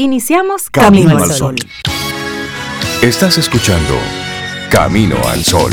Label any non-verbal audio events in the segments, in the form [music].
Iniciamos Camino, al Sol. Estás escuchando Camino al Sol.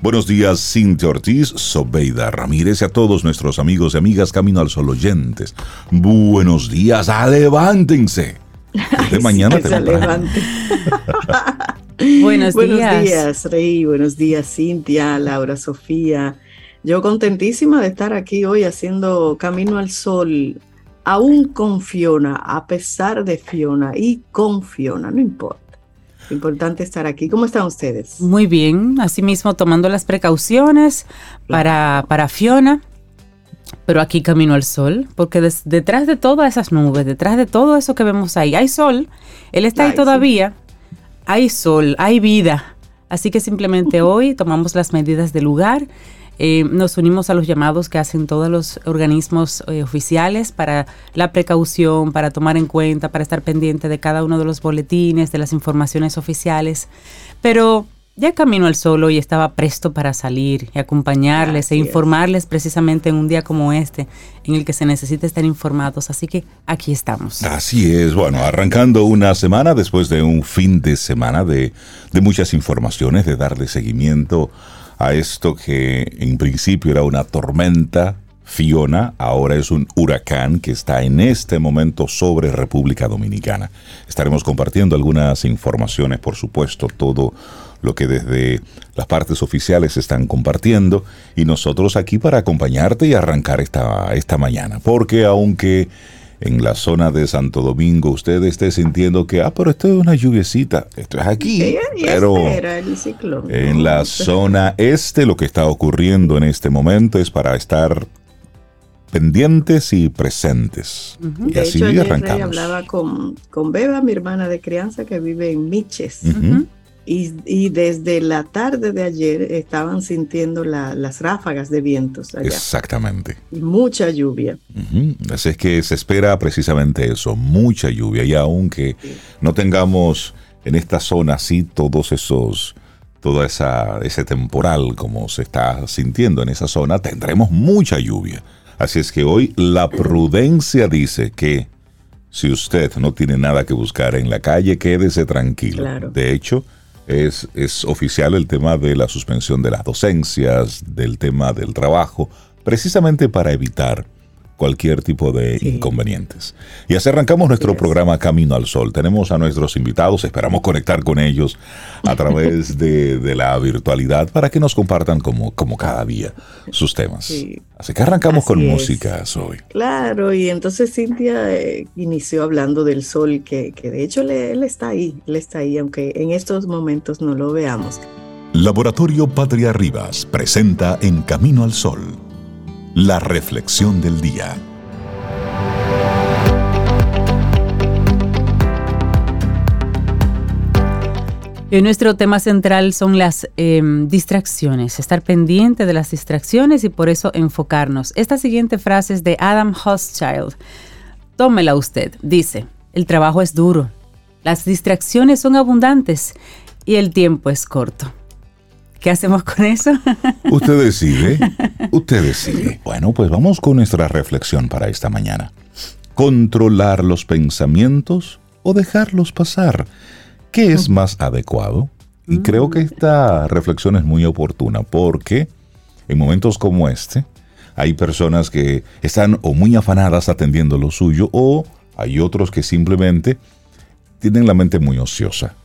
Buenos días, Cintia Ortiz, Sobeida Ramírez y a todos nuestros amigos y amigas Camino al Sol oyentes. Buenos días, levántense. [laughs] De mañana te [laughs] Buenos días. Buenos días, Rey. Buenos días, Cintia, Laura, Sofía. Yo contentísima de estar aquí hoy haciendo Camino al Sol, aún con Fiona, a pesar de Fiona y con Fiona, no importa. Importante estar aquí. ¿Cómo están ustedes? Muy bien, asimismo tomando las precauciones para, para Fiona, pero aquí camino al sol, porque detrás de todas esas nubes, detrás de todo eso que vemos ahí, hay sol, él está ahí todavía, hay sol, hay vida. Así que simplemente hoy tomamos las medidas del lugar, eh, nos unimos a los llamados que hacen todos los organismos eh, oficiales para la precaución, para tomar en cuenta, para estar pendiente de cada uno de los boletines, de las informaciones oficiales. Pero ya camino al solo y estaba presto para salir y acompañarles e informarles precisamente en un día como este, en el que se necesita estar informados. Así que aquí estamos. Así es, bueno, arrancando una semana después de un fin de semana de, de muchas informaciones, de darle seguimiento a esto que en principio era una tormenta. Fiona ahora es un huracán que está en este momento sobre República Dominicana. Estaremos compartiendo algunas informaciones, por supuesto, todo lo que desde las partes oficiales están compartiendo y nosotros aquí para acompañarte y arrancar esta, esta mañana. Porque aunque en la zona de Santo Domingo usted esté sintiendo que, ah, pero esto es una lluviecita, esto es aquí, pero en la zona este lo que está ocurriendo en este momento es para estar pendientes y presentes. Y así arrancamos. hablaba con, con Beba, mi hermana de crianza que vive en Miches. Y, desde la tarde de ayer estaban sintiendo las ráfagas de vientos allá. Exactamente. Y mucha lluvia. Así es que se espera precisamente eso, mucha lluvia. Y aunque no tengamos en esta zona así todos esos, todo esa, ese temporal como se está sintiendo en esa zona, tendremos mucha lluvia. Así es que hoy la prudencia dice que si usted no tiene nada que buscar en la calle, quédese tranquilo. De hecho, es, es oficial el tema de la suspensión de las docencias, del tema del trabajo, precisamente para evitar cualquier tipo de inconvenientes. Y así arrancamos nuestro programa Camino al Sol. Tenemos a nuestros invitados, esperamos conectar con ellos a través [laughs] de, la virtualidad para que nos compartan como, como cada día sus temas. Así que arrancamos con música hoy. Claro, y entonces Cintia eh, inició hablando del sol, que, de hecho él está ahí, él está ahí, aunque en estos momentos no lo veamos. Laboratorio Patria Rivas presenta En Camino al Sol la reflexión del día. nuestro tema central son las em, distracciones, estar pendiente de las distracciones y por eso enfocarnos. Esta siguiente frase es de Adam Hochschild. Tómela usted. Dice, el trabajo es duro, las distracciones son abundantes y el tiempo es corto. ¿Qué hacemos con eso? [laughs] Usted decide, usted decide. Bueno, pues vamos con nuestra reflexión para esta mañana. ¿Controlar los pensamientos o dejarlos pasar? ¿Qué es más adecuado? Y creo que esta reflexión es muy oportuna porque en momentos como este hay personas que están o muy afanadas atendiendo lo suyo o hay otros que simplemente tienen la mente muy ociosa.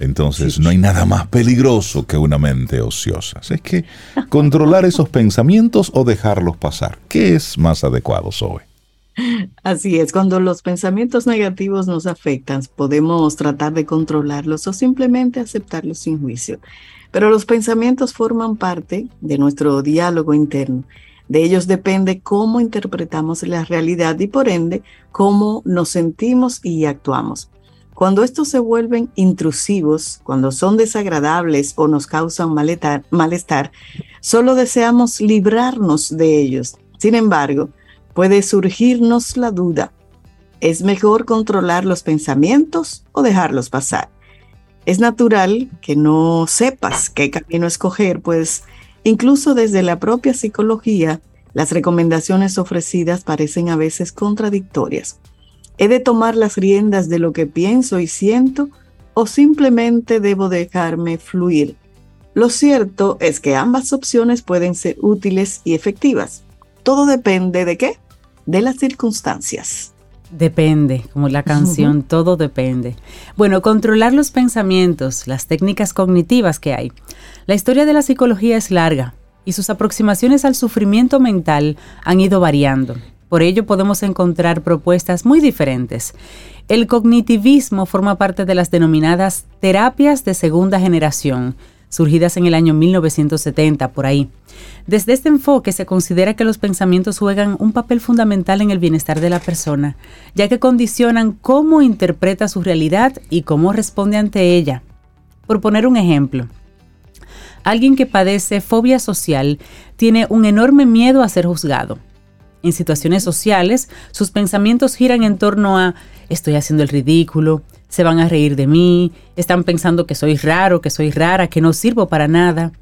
Entonces no hay nada más peligroso que una mente ociosa. Es que controlar esos pensamientos o dejarlos pasar. ¿Qué es más adecuado, Zoe? Así es, cuando los pensamientos negativos nos afectan, podemos tratar de controlarlos o simplemente aceptarlos sin juicio. Pero los pensamientos forman parte de nuestro diálogo interno. De ellos depende cómo interpretamos la realidad y por ende cómo nos sentimos y actuamos. Cuando estos se vuelven intrusivos, cuando son desagradables o nos causan malestar, solo deseamos librarnos de ellos. Sin embargo, puede surgirnos la duda. ¿Es mejor controlar los pensamientos o dejarlos pasar? Es natural que no sepas qué camino escoger, pues Incluso desde la propia psicología, las recomendaciones ofrecidas parecen a veces contradictorias. ¿He de tomar las riendas de lo que pienso y siento o simplemente debo dejarme fluir? Lo cierto es que ambas opciones pueden ser útiles y efectivas. Todo depende de qué? De las circunstancias. Depende, como la canción, todo depende. Bueno, controlar los pensamientos, las técnicas cognitivas que hay. La historia de la psicología es larga y sus aproximaciones al sufrimiento mental han ido variando. Por ello podemos encontrar propuestas muy diferentes. El cognitivismo forma parte de las denominadas terapias de segunda generación, surgidas en el año 1970, por ahí. Desde este enfoque se considera que los pensamientos juegan un papel fundamental en el bienestar de la persona, ya que condicionan cómo interpreta su realidad y cómo responde ante ella. Por poner un ejemplo, alguien que padece fobia social tiene un enorme miedo a ser juzgado. En situaciones sociales, sus pensamientos giran en torno a estoy haciendo el ridículo, se van a reír de mí, están pensando que soy raro, que soy rara, que no sirvo para nada.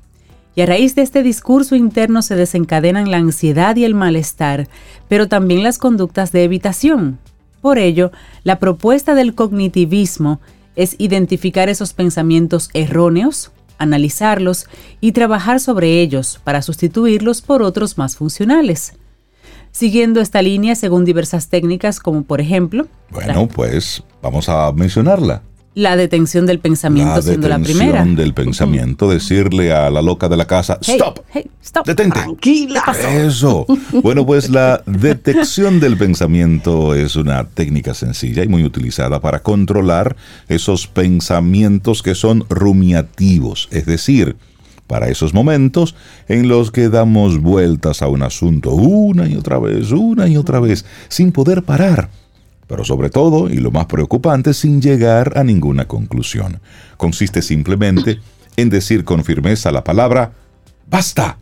Y a raíz de este discurso interno se desencadenan la ansiedad y el malestar, pero también las conductas de evitación. Por ello, la propuesta del cognitivismo es identificar esos pensamientos erróneos, analizarlos y trabajar sobre ellos para sustituirlos por otros más funcionales siguiendo esta línea según diversas técnicas como por ejemplo... Bueno, pues vamos a mencionarla. La detención del pensamiento siendo la primera. detención del pensamiento, decirle a la loca de la casa, stop, stop, detente. Tranquila. Eso. [laughs] Bueno, pues la detección del pensamiento es una técnica sencilla y muy utilizada para controlar esos pensamientos que son rumiativos, es decir, para esos momentos en los que damos vueltas a un asunto una y otra vez, una y otra vez, sin poder parar. Pero sobre todo, y lo más preocupante, sin llegar a ninguna conclusión. Consiste simplemente en decir con firmeza la palabra basta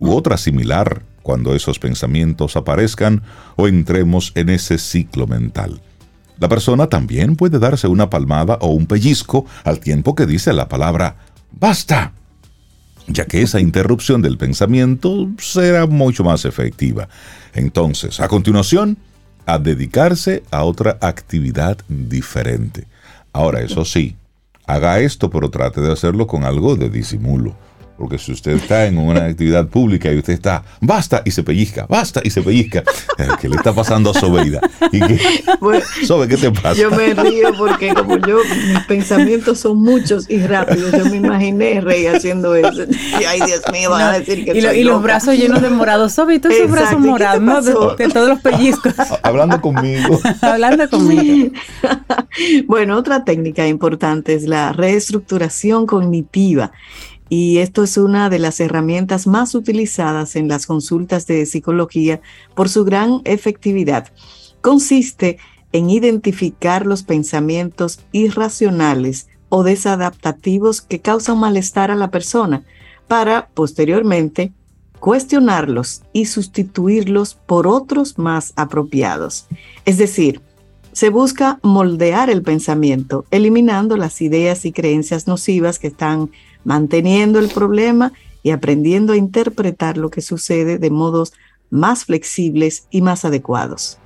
u otra similar cuando esos pensamientos aparezcan o entremos en ese ciclo mental. La persona también puede darse una palmada o un pellizco al tiempo que dice la palabra basta ya que esa interrupción del pensamiento será mucho más efectiva. Entonces, a continuación, a dedicarse a otra actividad diferente. Ahora, eso sí, haga esto, pero trate de hacerlo con algo de disimulo. Porque si usted está en una actividad pública y usted está, basta y se pellizca, basta y se pellizca, eh, ¿qué le está pasando a Sobeida? ¿Y qué, Sobe, ¿qué te pasa? Yo me río porque como yo, mis pensamientos son muchos y rápidos. Yo me imaginé Rey haciendo eso. Y ay, Dios mío, van a decir que Y, soy y los brazos llenos de morado. Sobe, y todos esos brazos morados, ¿no? De, de, todos los pellizcos. [laughs] Hablando conmigo. [laughs] Hablando conmigo. [laughs] bueno, otra técnica importante es la reestructuración cognitiva y esto es una de las herramientas más utilizadas en las consultas de psicología por su gran efectividad. Consiste en identificar los pensamientos irracionales o desadaptativos que causan malestar a la persona para posteriormente cuestionarlos y sustituirlos por otros más apropiados. Es decir, se busca moldear el pensamiento, eliminando las ideas y creencias nocivas que están manteniendo el problema y aprendiendo a interpretar lo que sucede de modos más flexibles y más adecuados.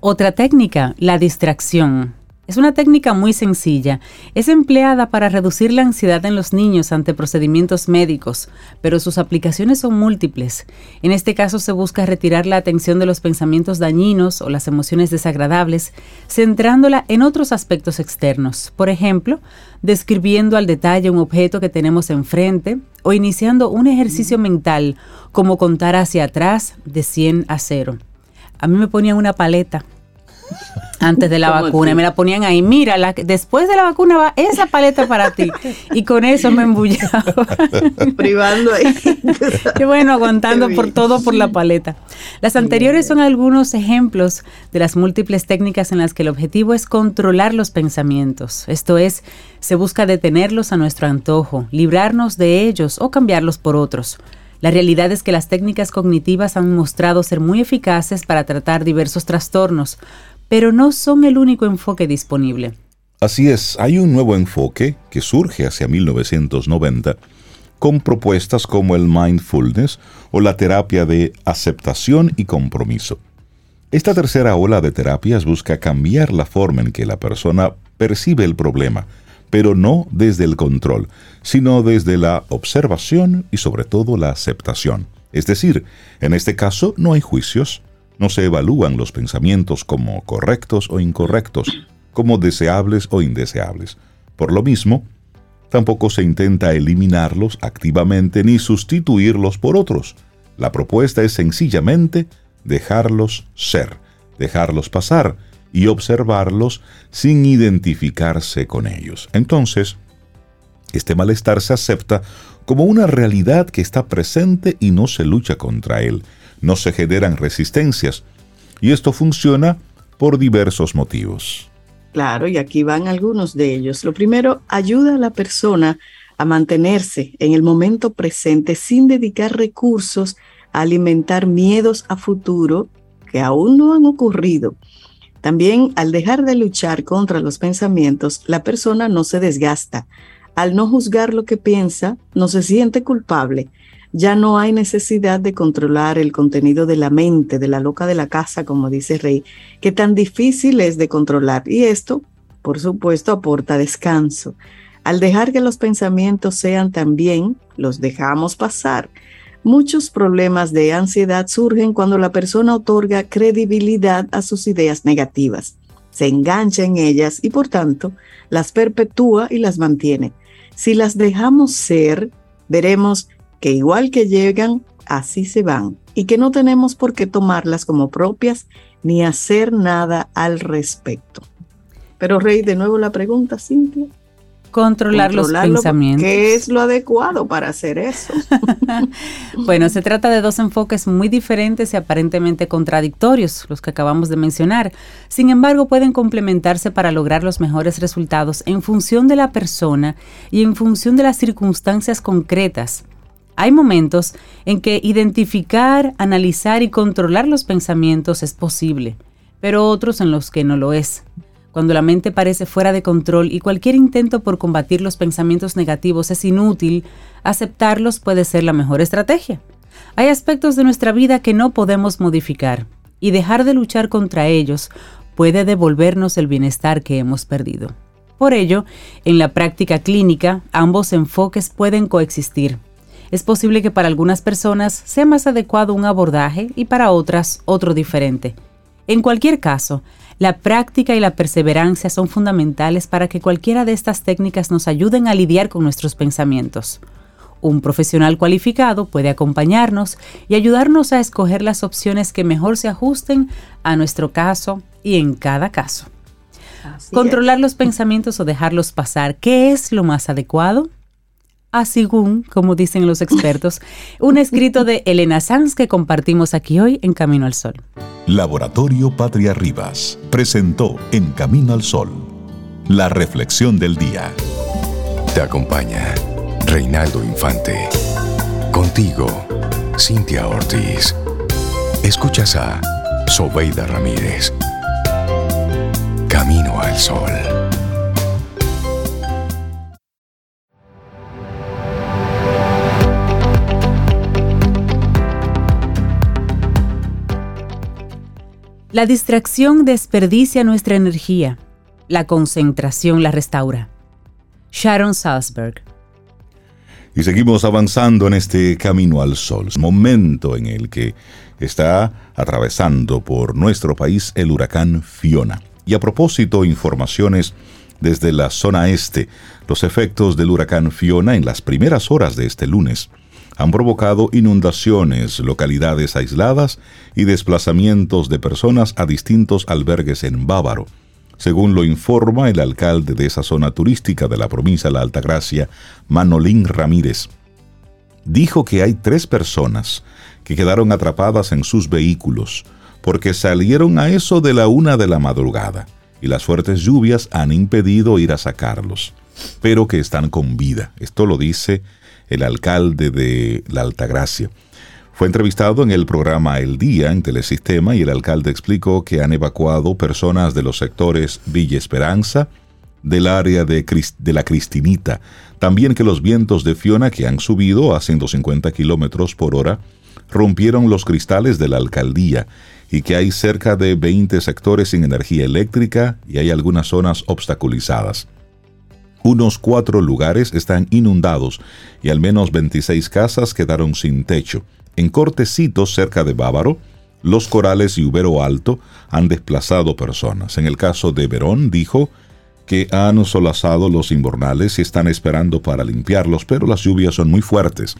Otra técnica, la distracción. Es una técnica muy sencilla. Es empleada para reducir la ansiedad en los niños ante procedimientos médicos, pero sus aplicaciones son múltiples. En este caso se busca retirar la atención de los pensamientos dañinos o las emociones desagradables, centrándola en otros aspectos externos. Por ejemplo, describiendo al detalle un objeto que tenemos enfrente o iniciando un ejercicio mental como contar hacia atrás de 100 a 0. A mí me ponían una paleta antes de la vacuna. Me la ponían ahí. Mira, la, después de la vacuna va esa paleta para ti. Y con eso me embullaba. [laughs] Privando ahí. [laughs] Qué bueno, aguantando por todo por la paleta. Las anteriores son algunos ejemplos de las múltiples técnicas en las que el objetivo es controlar los pensamientos. Esto es, se busca detenerlos a nuestro antojo, librarnos de ellos o cambiarlos por otros. La realidad es que las técnicas cognitivas han mostrado ser muy eficaces para tratar diversos trastornos, pero no son el único enfoque disponible. Así es, hay un nuevo enfoque que surge hacia 1990 con propuestas como el mindfulness o la terapia de aceptación y compromiso. Esta tercera ola de terapias busca cambiar la forma en que la persona percibe el problema, pero no desde el control, sino desde la observación y sobre todo la aceptación. Es decir, en este caso no hay juicios, no se evalúan los pensamientos como correctos o incorrectos, como deseables o indeseables. Por lo mismo, tampoco se intenta eliminarlos activamente ni sustituirlos por otros. La propuesta es sencillamente dejarlos ser, dejarlos pasar y observarlos sin identificarse con ellos. Entonces, este malestar se acepta como una realidad que está presente y no se lucha contra él, no se generan resistencias, y esto funciona por diversos motivos. Claro, y aquí van algunos de ellos. Lo primero, ayuda a la persona a mantenerse en el momento presente sin dedicar recursos a alimentar miedos a futuro que aún no han ocurrido. También al dejar de luchar contra los pensamientos, la persona no se desgasta. Al no juzgar lo que piensa, no se siente culpable. Ya no hay necesidad de controlar el contenido de la mente, de la loca de la casa, como dice Rey, que tan difícil es de controlar. Y esto, por supuesto, aporta descanso. Al dejar que los pensamientos sean también, los dejamos pasar. Muchos problemas de ansiedad surgen cuando la persona otorga credibilidad a sus ideas negativas, se engancha en ellas y por tanto las perpetúa y las mantiene. Si las dejamos ser, veremos que igual que llegan, así se van y que no tenemos por qué tomarlas como propias ni hacer nada al respecto. Pero Rey, de nuevo la pregunta, Cintia. Controlar, los pensamientos. ¿Qué es lo adecuado para hacer eso? [laughs] bueno, se trata de dos enfoques muy diferentes y aparentemente contradictorios, los que acabamos de mencionar. Sin embargo, pueden complementarse para lograr los mejores resultados en función de la persona y en función de las circunstancias concretas. Hay momentos en que identificar, analizar y controlar los pensamientos es posible, pero otros en los que no lo es. Cuando la mente parece fuera de control y cualquier intento por combatir los pensamientos negativos es inútil, aceptarlos puede ser la mejor estrategia. Hay aspectos de nuestra vida que no podemos modificar y dejar de luchar contra ellos puede devolvernos el bienestar que hemos perdido. Por ello, en la práctica clínica, ambos enfoques pueden coexistir. Es posible que para algunas personas sea más adecuado un abordaje y para otras otro diferente. En cualquier caso, la práctica y la perseverancia son fundamentales para que cualquiera de estas técnicas nos ayuden a lidiar con nuestros pensamientos. Un profesional cualificado puede acompañarnos y ayudarnos a escoger las opciones que mejor se ajusten a nuestro caso y en cada caso. Controlar los pensamientos o dejarlos pasar, ¿qué es lo más adecuado? A según, como dicen los expertos, un escrito de Elena Sanz que compartimos aquí hoy en Camino al Sol. Laboratorio Patria Rivas presentó En Camino al Sol la reflexión del día. Te acompaña Reinaldo Infante. Contigo, Cintia Ortiz. Escuchas a Sobeida Ramírez. Camino al Sol. La distracción desperdicia nuestra energía. La concentración la restaura. Sharon Salzberg. Y seguimos avanzando en este camino al sol, momento en el que está atravesando por nuestro país el huracán Fiona. Y a propósito, informaciones desde la zona este, los efectos del huracán Fiona en las primeras horas de este lunes han provocado inundaciones, localidades aisladas y desplazamientos de personas a distintos albergues en Bávaro, según lo informa el alcalde de esa zona turística de la provincia de La Altagracia, Manolín Ramírez. Dijo que hay tres personas que quedaron atrapadas en sus vehículos porque salieron a eso de la una de la madrugada y las fuertes lluvias han impedido ir a sacarlos, pero que están con vida. Esto lo dice el alcalde de La Altagracia. Fue entrevistado en el programa El Día en Telesistema y el alcalde explicó que han evacuado personas de los sectores Villa Esperanza, del área de, de, la Cristinita. También que los vientos de Fiona, que han subido a 150 kilómetros por hora, rompieron los cristales de la alcaldía y que hay cerca de 20 sectores sin energía eléctrica y hay algunas zonas obstaculizadas. Unos cuatro lugares están inundados y al menos 26 casas quedaron sin techo. En Cortecitos, cerca de Bávaro, los corales y Ubero Alto han desplazado personas. En el caso de Verón, dijo que han solazado los invernales y están esperando para limpiarlos, pero las lluvias son muy fuertes.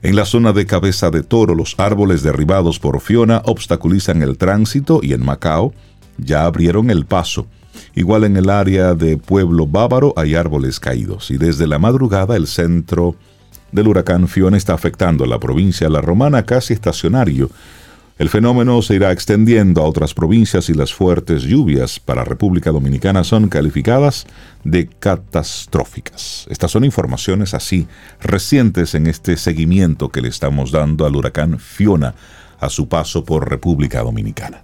En la zona de Cabeza de Toro, los árboles derribados por Fiona obstaculizan el tránsito y en Macao ya abrieron el paso. Igual en el área de Pueblo Bávaro hay árboles caídos y desde la madrugada el centro del huracán Fiona está afectando a la provincia La Romana casi estacionario el fenómeno se irá extendiendo a otras provincias y las fuertes lluvias para República Dominicana son calificadas de catastróficas. Estas son informaciones así recientes en este seguimiento que le estamos dando al huracán Fiona a su paso por República Dominicana.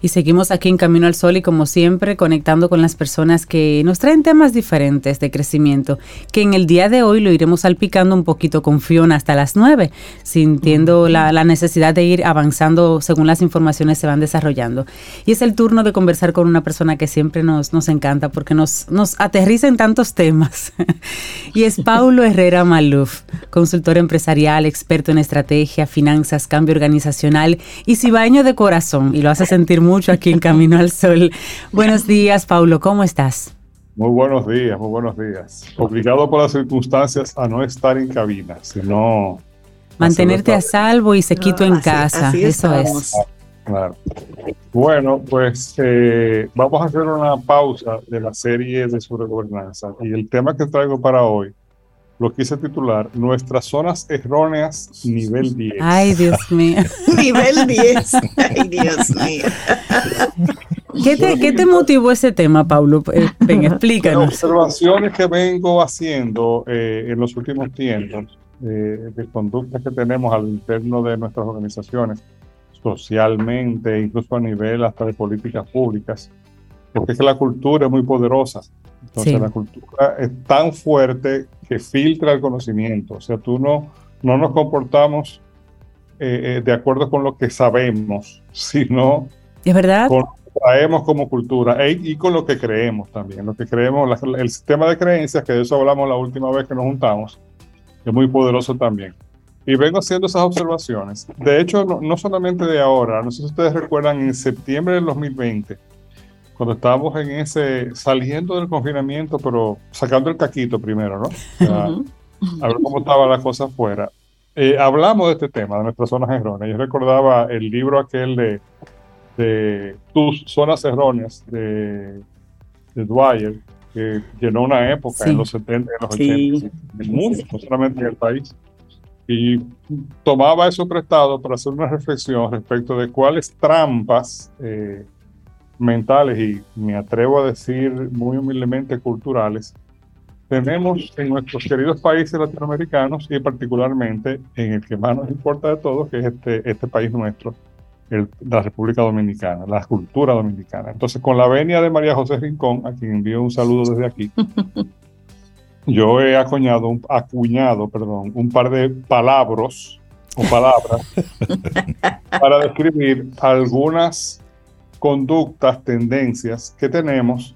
Y seguimos aquí en Camino al Sol y como siempre conectando con las personas que nos traen temas diferentes de crecimiento, que en el día de hoy lo iremos salpicando un poquito con Fiona hasta las 9, sintiendo la, la, necesidad de ir avanzando según las informaciones se van desarrollando. Y es el turno de conversar con una persona que siempre nos, nos encanta porque nos, nos aterriza en tantos temas. [laughs] y es Paulo Herrera Maluf, consultor empresarial, experto en estrategia, finanzas, cambio organizacional y cibaño de corazón y lo hace sentir mucho aquí en Camino al Sol. Buenos días, Paulo, ¿cómo estás? Muy buenos días, muy buenos días. Obligado por las circunstancias a no estar en cabina, sino... Mantenerte a salvo y sequito en casa, eso es. Claro. Bueno, pues eh, vamos a hacer una pausa de la serie de sobregobernanza y el tema que traigo para hoy lo quise titular Nuestras zonas erróneas nivel 10. Ay, Dios mío. [laughs] nivel 10. Ay, Dios mío. ¿Qué te, ¿Qué te, motivó ese tema, Pablo? Eh, ven, explícanos. Las observaciones que vengo haciendo eh, en los últimos tiempos, eh, de conductas que tenemos al interno de nuestras organizaciones, socialmente, incluso a nivel hasta de políticas públicas, porque es que la cultura es muy poderosa. Entonces la cultura es tan fuerte que filtra el conocimiento. O sea, tú no, no nos comportamos eh, eh, de acuerdo con lo que sabemos, [laughs] sino ¿Es verdad? con lo que traemos como cultura e, y con lo que creemos también. Lo que creemos, el sistema de creencias, que de eso hablamos la última vez que nos juntamos, es muy poderoso también. Y vengo haciendo esas observaciones. De hecho, no, no solamente de ahora, no sé si ustedes recuerdan, en septiembre del 2020, cuando estábamos en ese, saliendo del confinamiento, pero sacando el caquito primero, ¿no? a ver cómo estaba la cosa afuera. Eh, hablamos de este tema, de nuestras zonas erróneas. Yo recordaba el libro aquel de, de Tus zonas erróneas de, de Dwyer, que llenó una época en los 70 y en los 80, en el mundo, no solamente en el país. Y tomaba eso prestado para hacer una reflexión respecto de cuáles trampas eh, mentales y me atrevo a decir muy humildemente culturales, tenemos en nuestros queridos países latinoamericanos y particularmente en el que más nos importa de todos, que es este, este país nuestro, la República Dominicana, la cultura dominicana. Entonces, con la venia de María José Rincón, a quien envío un saludo desde aquí, [laughs] yo he acuñado, un, acuñado perdón, un par de palabras o palabras [laughs] para describir algunas conductas, tendencias que tenemos,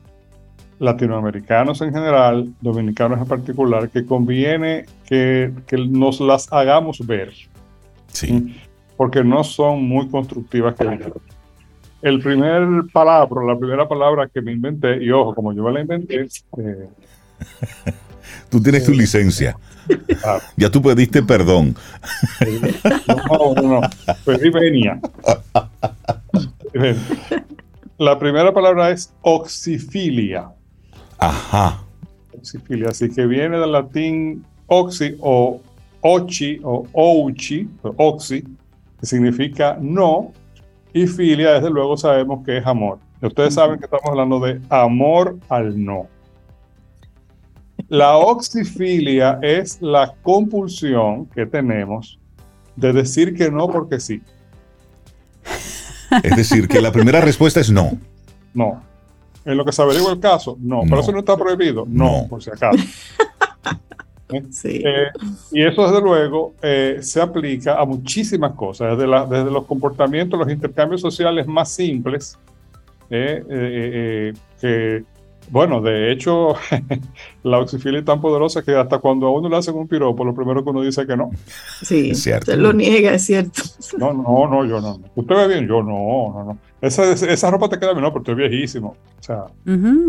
latinoamericanos en general, dominicanos en particular, que conviene que, que nos las hagamos ver. Sí. Porque no son muy constructivas que El primer palabra, la primera palabra que me inventé, y ojo, como yo me la inventé. Eh, [laughs] Tú tienes tu licencia. Ah, ya tú pediste perdón. No, no, no. Pedí venia. [laughs] La primera palabra es oxifilia. Ajá. Oxifilia, así que viene del latín oxi o ochi o ouchi, oxi, que significa no, y filia, desde luego, sabemos que es amor. ustedes saben que estamos hablando de amor al no. La oxifilia es la compulsión que tenemos de decir que no porque sí. Es decir, que la primera respuesta es no. No. en lo que se averigua el caso, no. Pero eso no está prohibido, no, No. por si acaso. [laughs] Sí. Eh, y eso, desde luego, eh, se aplica a muchísimas cosas, desde, la- desde los comportamientos, los intercambios sociales más simples, eh, eh, eh, que, bueno, de hecho, [laughs] la oxifilia es tan poderosa que hasta cuando a uno le hacen un piropo, lo primero que uno dice es que no. sí, es cierto. se lo niega, es cierto. No, no, no, yo no. ¿Usted ve bien? Yo no, no, no. Esa, esa ropa te queda bien, no, pero estoy viejísimo. O sea,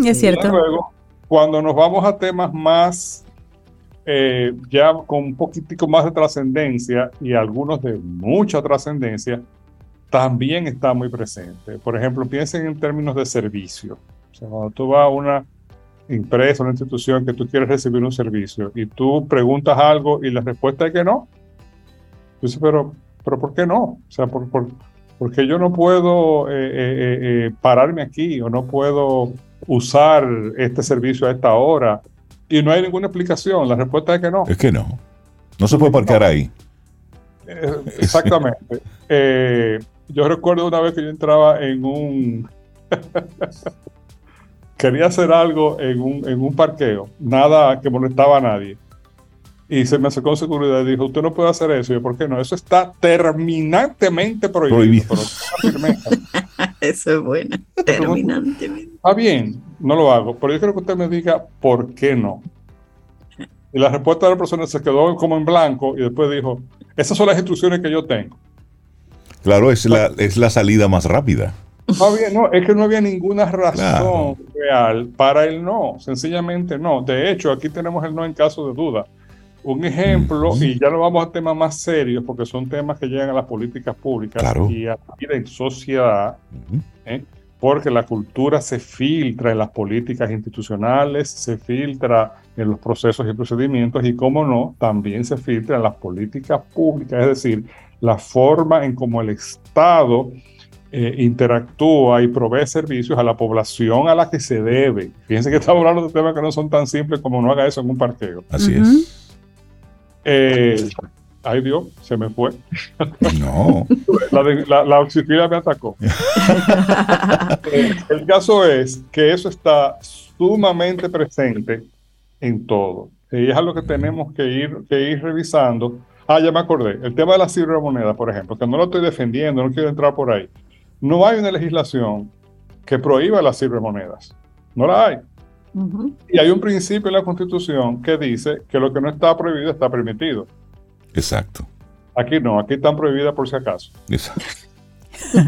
es cierto. Luego, cuando nos vamos a temas más, eh, ya con un poquitico más de trascendencia y algunos de mucha trascendencia, también está muy presente. Por ejemplo, piensen en términos de servicio. Sea, cuando tú vas a una empresa, una institución que tú quieres recibir un servicio y tú preguntas algo y la respuesta es que no, tú dices, pero, pero ¿por qué no? O sea, ¿por, por, porque yo no puedo eh, eh, eh, pararme aquí o no puedo usar este servicio a esta hora y no hay ninguna explicación. La respuesta es que no. Es que no. No se puede parquear ahí. Exactamente. [laughs] Yo recuerdo una vez que yo entraba en un... [laughs] Quería hacer algo en un, en un parqueo, nada que molestaba a nadie. Y se me acercó un seguridad y dijo, usted no puede hacer eso. Y yo, ¿por qué no? Eso está terminantemente prohibido. Prohibido. Pero. [laughs] Eso es [laughs] bueno, terminantemente. Está bien, no lo hago, pero yo quiero que usted me diga por qué no. Y la respuesta de la persona se quedó como en blanco y después dijo, esas son las instrucciones que yo tengo. Claro, es la, es la salida más rápida. No había- no, es que no había ninguna razón Claro. real para el no, sencillamente no. De hecho, aquí tenemos el no en caso de duda. Un ejemplo, y ya lo vamos a temas más serios, porque son temas que llegan a las políticas públicas Claro. y a la vida en sociedad. ¿eh? porque la cultura se filtra en las políticas institucionales, se filtra en los procesos y procedimientos y, como no, también se filtra en las políticas públicas, es decir, la forma en cómo el Estado eh, interactúa y provee servicios a la población a la que se debe. Fíjense que estamos hablando de temas que no son tan simples como no haga eso en un parqueo. Así es. Eh, ay Dios, se me fue. No. La, de- la, la oxifilia me atacó. Eh, [laughs] El caso es que eso está sumamente presente en todo. Y es algo que tenemos que ir, que ir revisando. Ah, ya me acordé. El tema de la cibermoneda, por ejemplo, que no lo estoy defendiendo, no quiero entrar por ahí. No hay una legislación que prohíba las cibermonedas. No la hay. Y hay un principio en la Constitución que dice que lo que no está prohibido está permitido. Exacto. Aquí no, aquí están prohibidas por si acaso. Exacto.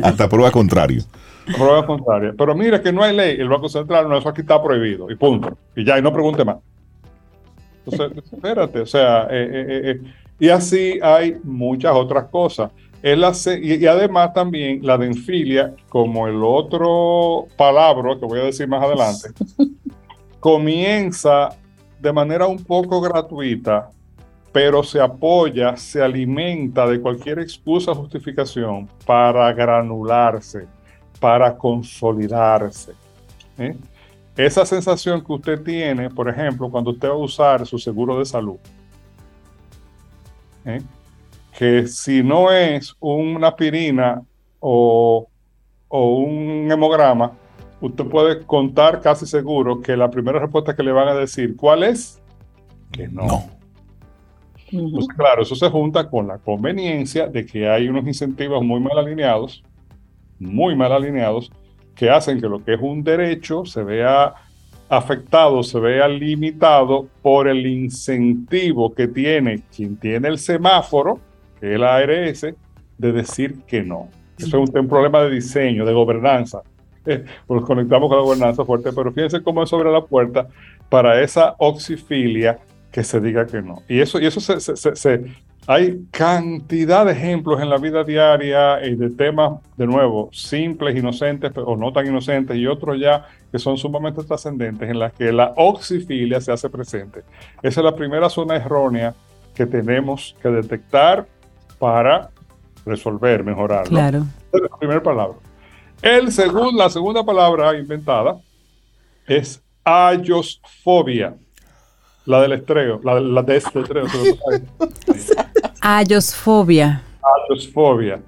Hasta prueba contrario. Prueba contraria. Pero mira que no hay ley, el Banco Central, no, eso aquí está prohibido. Y punto. Y ya, y no pregunte más. Entonces, espérate, o sea, eh, eh, eh, eh. y así hay muchas otras cosas. Es la se- y, y además también la denfilia, como el otro palabra que voy a decir más adelante, [laughs] comienza de manera un poco gratuita, pero se apoya, se alimenta de cualquier excusa o justificación para granularse, para consolidarse. ¿eh? Esa sensación que usted tiene, por ejemplo, cuando usted va a usar su seguro de salud, ¿eh? Que si no es una aspirina o, o un hemograma, usted puede contar casi seguro que la primera respuesta que le van a decir, ¿cuál es? Que no. No. Entonces, claro, eso se junta con la conveniencia de que hay unos incentivos muy mal alineados, muy mal alineados, que hacen que lo que es un derecho se vea afectado, se vea limitado por el incentivo que tiene quien tiene el semáforo, que es la ARS, de decir que no. Eso es un, un problema de diseño, de gobernanza. Eh, Nos conectamos con la gobernanza fuerte, pero fíjense cómo es sobre la puerta para esa oxifilia que se diga que no. Y eso, y eso se, se- se- se- hay cantidad de ejemplos en la vida diaria y de temas, de nuevo, simples, inocentes o no tan inocentes, y otros ya que son sumamente trascendentes, en las que la oxifilia se hace presente. Esa es la primera zona errónea que tenemos que detectar para resolver, mejorar. ¿no? Claro. Esa es la primera palabra. El segun- la segunda palabra inventada es ayosfobia. La del estreo, la, la de este estreo. Ayosfobia. Ayosfobia.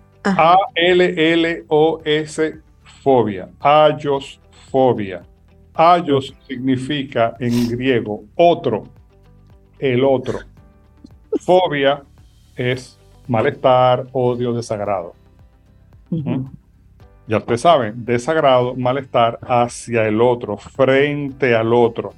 A-L-L-O-S fobia. Ayosfobia. Ayos significa en griego otro, el otro. Fobia es malestar, odio, desagrado. ¿Mm? Ya ustedes saben, desagrado, malestar hacia el otro, frente al otro,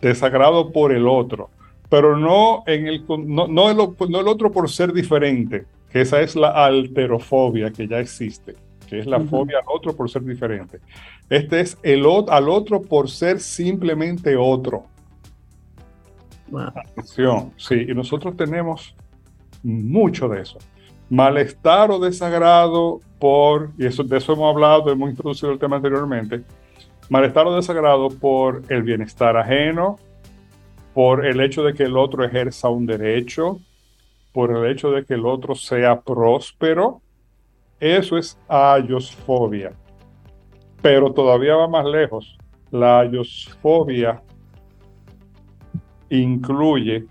desagrado por el otro, pero no, en el, no, no, el, no el otro por ser diferente, que esa es la alterofobia que ya existe, que es la fobia al otro por ser diferente. Este es el al otro por ser simplemente otro. Atención, sí, y nosotros tenemos mucho de eso. Malestar o desagrado por, y eso, de eso hemos hablado, hemos introducido el tema anteriormente, malestar o desagrado por el bienestar ajeno, por el hecho de que el otro ejerza un derecho, por el hecho de que el otro sea próspero, eso es ayosfobia. Pero todavía va más lejos. La ayosfobia incluye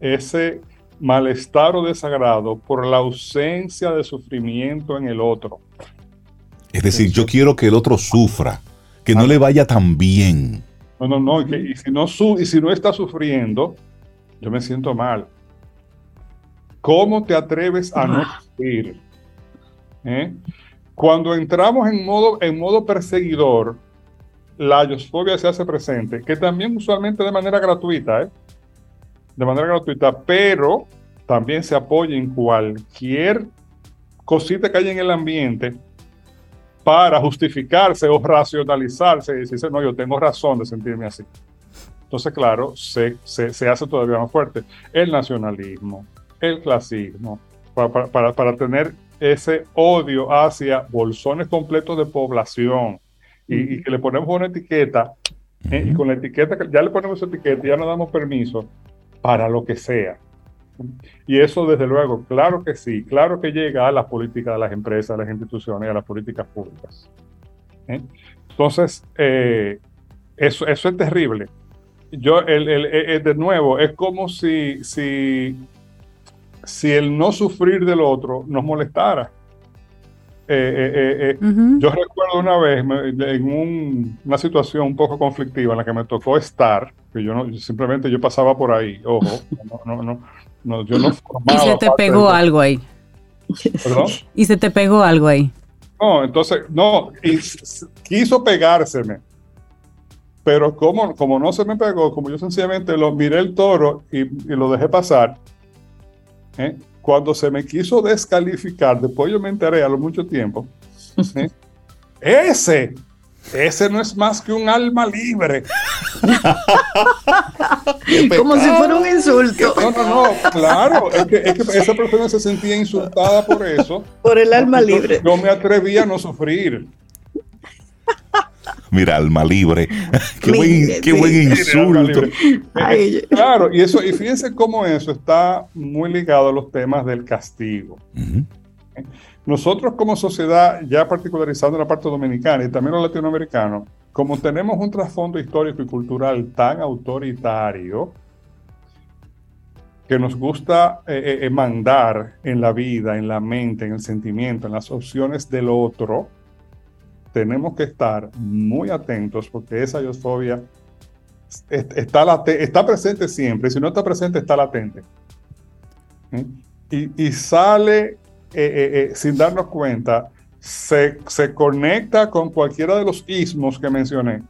ese malestar o desagrado por la ausencia de sufrimiento en el otro. Es decir, yo quiero que el otro sufra, que no le vaya tan bien. No, no, no, y, si no y si no está sufriendo, yo me siento mal. ¿Cómo te atreves a no sufrir? ¿Eh? Cuando entramos en modo, en modo perseguidor, la ayosfobia se hace presente, que también usualmente de manera gratuita, ¿eh? De manera gratuita, pero también se apoya en cualquier cosita que haya en el ambiente para justificarse o racionalizarse y decirse, no, yo tengo razón de sentirme así. Entonces, claro, se, se, hace todavía más fuerte el nacionalismo, el clasismo, para, para, para, tener ese odio hacia bolsones completos de población. Y, que le ponemos una etiqueta, eh, y con la etiqueta, ya le ponemos esa etiqueta y ya no damos permiso para lo que sea. Y eso, desde luego, claro que sí, claro que llega a las políticas de las empresas, a las instituciones, a las políticas públicas. ¿eh? Entonces, eh, eso, eso es terrible. Yo, el, el, de nuevo, es como si, si, si el no sufrir del otro nos molestara. Eh, yo recuerdo una vez en una situación un poco conflictiva en la que me tocó estar, que yo no, simplemente yo pasaba por ahí, ojo, no, no, no, yo no [laughs] Y se te pegó algo ahí. ¿Perdón? Y se te pegó algo ahí. No, entonces, no, y quiso pegárseme. Pero como, como no se me pegó, como yo sencillamente lo miré el toro y, lo dejé pasar, ¿eh? Cuando se me quiso descalificar, después yo me enteré a lo mucho tiempo, ¿eh? [laughs] ese ese no es más que un alma libre. [laughs] Como si fuera un insulto. No, no, no, claro. Es que, esa persona se sentía insultada por eso. Por el alma libre. Yo, me atrevía a no sufrir. Mira, alma libre. [laughs] qué, buen, insulto. claro, y eso, y fíjense cómo eso está muy ligado a los temas del castigo. Nosotros como sociedad, ya particularizando la parte dominicana y también los latinoamericanos, como tenemos un trasfondo histórico y cultural tan autoritario, que nos gusta eh, eh, eh, mandar en la vida, en la mente, en el sentimiento, en las opciones del otro, tenemos que estar muy atentos porque esa iosfobia está, está presente siempre, y si no está presente, está latente. Y, y, sale eh, eh, eh, sin darnos cuenta, se, se, conecta con cualquiera de los ismos que mencioné.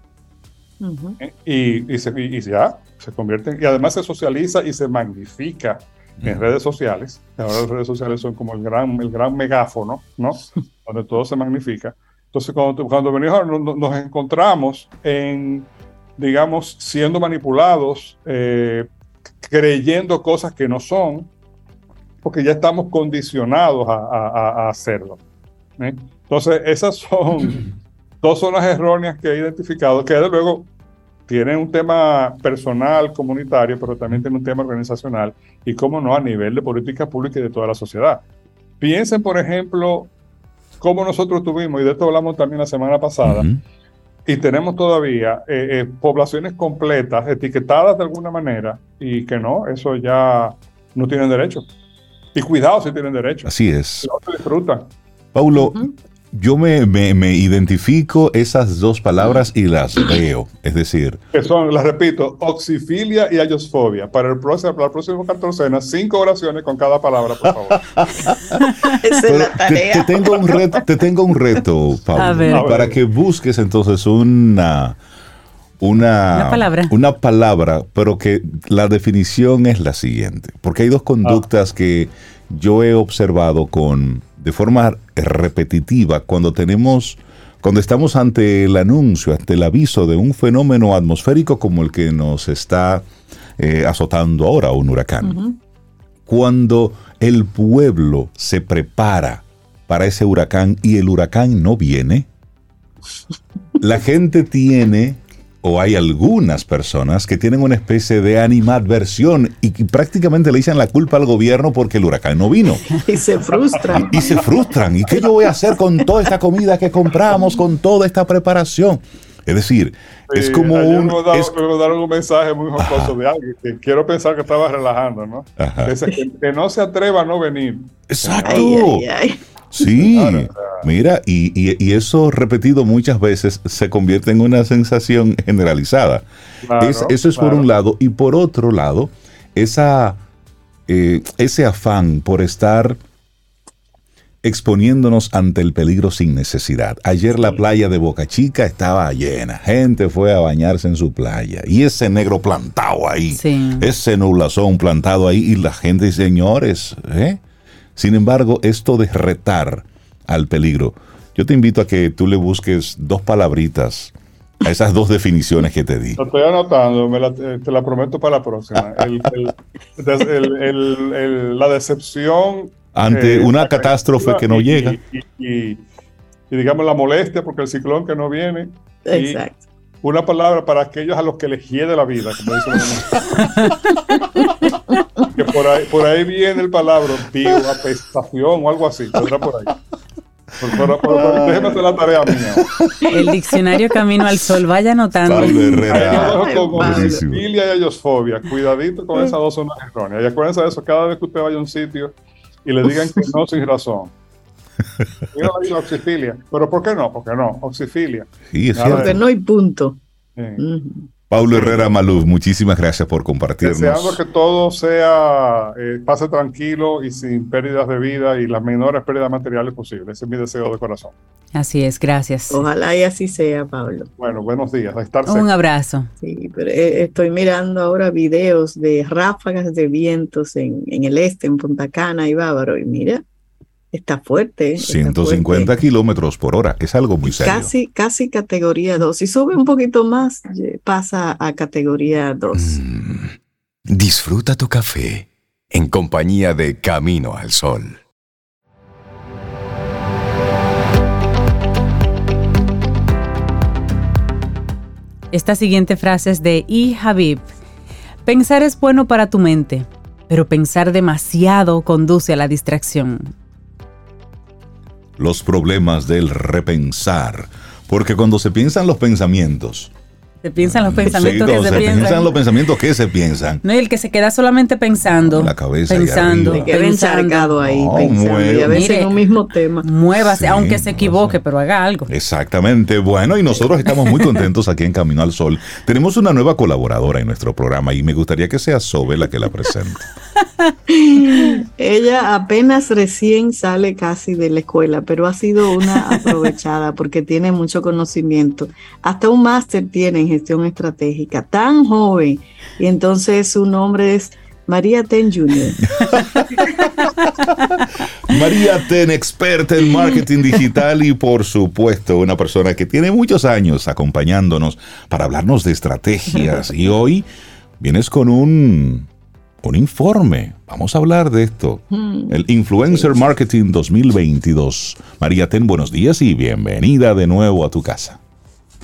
y, y, se, y, ya se convierte, y además se socializa y se magnifica en redes sociales. Ahora las redes sociales son como el gran, el gran megáfono, ¿no? [laughs] Donde todo se magnifica. Entonces, cuando, cuando venimos, nos, nos encontramos en, digamos, siendo manipulados, creyendo cosas que no son, porque ya estamos condicionados a, hacerlo. ¿eh? Entonces, esas son [clears throat] dos zonas erróneas que he identificado, que desde luego tienen un tema personal, comunitario, pero también tienen un tema organizacional y, cómo no, a nivel de política pública y de toda la sociedad. Piensen, por ejemplo, cómo nosotros tuvimos, y de esto hablamos también la semana pasada, y tenemos todavía eh, eh, poblaciones completas, etiquetadas de alguna manera, y que no, eso ya no tienen derecho. Y cuidado si tienen derecho. Así es. No se disfrutan. Paulo, yo me, me, me identifico esas dos palabras y las veo. Es decir, Que son, las repito, oxifilia y ayosfobia. Para el próximo, para el próximo catorcena, cinco oraciones con cada palabra, por favor. [laughs] Esa es pero la te, tarea. te tengo un reto, te tengo un reto, Pablo, A ver. para que busques entonces una, una, Una palabra. una palabra, pero que la definición es la siguiente. Porque hay dos conductas que yo he observado con de forma repetitiva cuando tenemos cuando estamos ante el anuncio, ante el aviso de un fenómeno atmosférico como el que nos está eh, azotando ahora, un huracán. Cuando el pueblo se prepara para ese huracán y el huracán no viene, la gente tiene, o hay algunas personas que tienen una especie de animadversión y que prácticamente le echan la culpa al gobierno porque el huracán no vino. [laughs] Y se frustran. Y se frustran. ¿Y qué yo voy a hacer con toda esta comida que compramos, con toda esta preparación? Es decir, es como un... Me mandaron, es- me un mensaje muy jocoso de alguien que quiero pensar que estaba relajando, ¿no? Ajá. Que, que no se atreva a no venir. Exacto. Ay, ay, ay. Sí, Claro, mira, y, y- y eso repetido muchas veces se convierte en una sensación generalizada. Claro, Es- eso es por un lado. Y por otro lado, esa, eh, ese afán por estar exponiéndonos ante el peligro sin necesidad. Ayer la playa de Boca Chica estaba llena. Gente fue a bañarse en su playa. Y ese negro plantado ahí. Sí. Ese nublazón plantado ahí. Y la gente, señores, ¿eh? Sin embargo, esto de retar al peligro, yo te invito a que tú le busques dos palabritas a esas dos definiciones que te di. Lo estoy anotando, me la- eh, te la prometo para la próxima. [laughs] El- el- des- el- el- el- la decepción. Ante eh, una catástrofe que no y- llega. Y, y- y digamos la molestia porque el ciclón que no viene. Y Exacto. una palabra para aquellos a los que les hiede la vida, como dicen los [laughs] Que por ahí, por ahí viene el palabra tío, apestación o algo así. Vendrá por ahí. Por, por- por- por- déjeme hacer la tarea mía. El diccionario Camino al Sol, vaya anotando. Filia y ayosfobia. Cuidadito con esas dos zonas erróneas. Y acuérdense de eso cada vez que usted vaya a un sitio y le digan que no sin razón. Oxifilia. ¿Pero por qué no? Porque no. Oxifilia. Sí, es Nada cierto. Porque no hay punto. Sí. Pablo Herrera Maluf, muchísimas gracias por compartirnos. Deseando que todo sea, eh, pase tranquilo y sin pérdidas de vida y las menores pérdidas materiales posibles. Ese es mi deseo de corazón. Así es, gracias. Ojalá y así sea, Pablo. Bueno, buenos días. A estar Un seco. abrazo. Sí, pero eh, estoy mirando ahora videos de ráfagas de vientos en, en el este, en Punta Cana y Bávaro, y mira, está fuerte. está 150 fuerte. kilómetros por hora. Es algo muy serio. Casi, casi categoría 2. Si sube un poquito más, eh, pasa a categoría 2. Mm. Disfruta tu café en compañía de Camino al Sol. Esta siguiente frase es de I. Habib. Pensar es bueno para tu mente, pero pensar demasiado conduce a la distracción. Los problemas del repensar. Porque cuando se piensan los pensamientos. Se piensan los sí, pensamientos que se, se piensan piensan. los pensamientos que se piensan. No, y el que se queda solamente pensando. La cabeza pensando. Se queda pensando. encharcado ahí, No, pensando, y a veces Mire. en un mismo tema. Muévase, Sí, aunque se no equivoque, sé. pero haga algo. Exactamente. Bueno, y nosotros estamos muy contentos aquí en Camino al Sol. Tenemos una nueva colaboradora en nuestro programa y me gustaría que sea Sobe la que la presente. Ella apenas recién sale casi de la escuela, pero ha sido una [laughs] aprovechada porque tiene mucho conocimiento. Hasta un máster tiene en gestión estratégica, tan joven. Y entonces su nombre es María Ten Jr. [laughs] María Ten, experta en marketing digital y por supuesto una persona que tiene muchos años acompañándonos para hablarnos de estrategias. Y hoy vienes con un, un informe. Vamos a hablar de esto. Hmm. El Influencer Marketing 2022. María Ten, buenos días y bienvenida de nuevo a tu casa.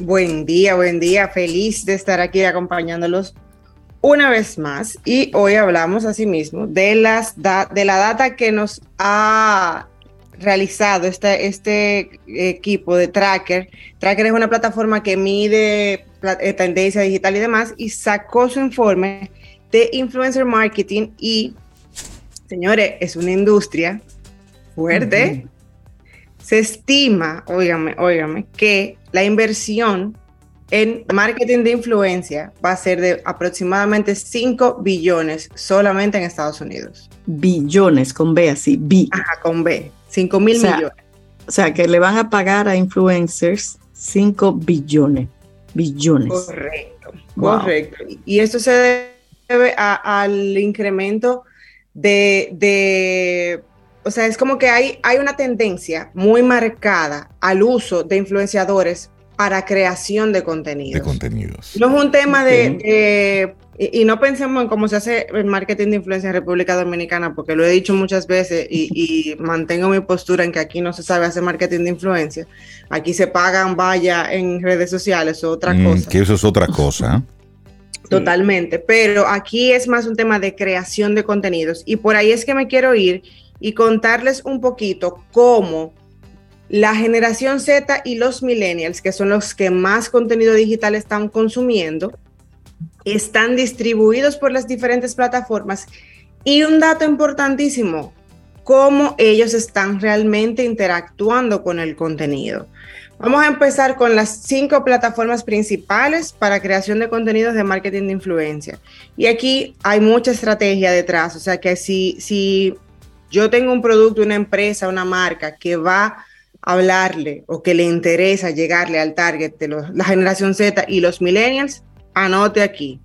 Buen día, buen día. Feliz de estar aquí acompañándolos una vez más. Y hoy hablamos asimismo de, las da- de la data que nos ha realizado este, este equipo de Tracker. Tracker es una plataforma que mide eh, tendencia digital y demás y sacó su informe de influencer marketing y, señores, es una industria fuerte. se estima, óigame, óigame, que la inversión en marketing de influencia va a ser de aproximadamente 5 billones solamente en Estados Unidos. Billones, con B así, B. Ajá, con B, 5 mil O sea, millones. O sea, que le van a pagar a influencers 5 billones. Billones. Correcto, Wow. correcto. Y esto se debe a- al incremento de, de- o sea, es como que hay, hay una tendencia muy marcada al uso de influenciadores para creación de contenidos. de contenidos. No es un tema de, de- y, y no pensemos en cómo se hace el marketing de influencia en República Dominicana, porque lo he dicho muchas veces y, y mantengo mi postura en que aquí no se sabe hacer marketing de influencia. Aquí se pagan vaya en redes sociales o otra Mm, cosa. que eso es otra cosa. Totalmente, pero aquí es más un tema de creación de contenidos. Y por ahí es que me quiero ir y contarles un poquito cómo la generación Z y los millennials, que son los que más contenido digital están consumiendo, están distribuidos por las diferentes plataformas. Y un dato importantísimo, cómo ellos están realmente interactuando con el contenido. Vamos a empezar con las cinco plataformas principales para creación de contenidos de marketing de influencia. Y aquí hay mucha estrategia detrás. O sea que si, si yo tengo un producto, una empresa, una marca que va a hablarle o que le interesa llegarle al target de los- la generación Z y los millennials, anote aquí.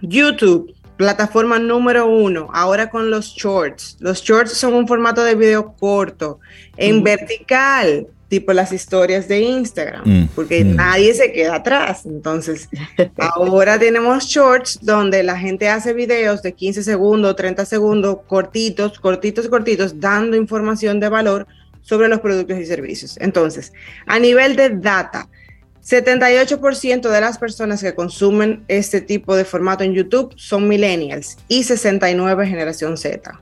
YouTube, plataforma número uno, ahora con los shorts. Los shorts son un formato de video corto, en vertical, tipo las historias de Instagram, Mm, porque mm. nadie se queda atrás. Entonces, [laughs] ahora tenemos shorts donde la gente hace videos de 15 segundos, 30 segundos, cortitos, cortitos, cortitos, dando información de valor sobre los productos y servicios. Entonces, a nivel de data, 78% de las personas que consumen este tipo de formato en YouTube son millennials y 69 generación Z.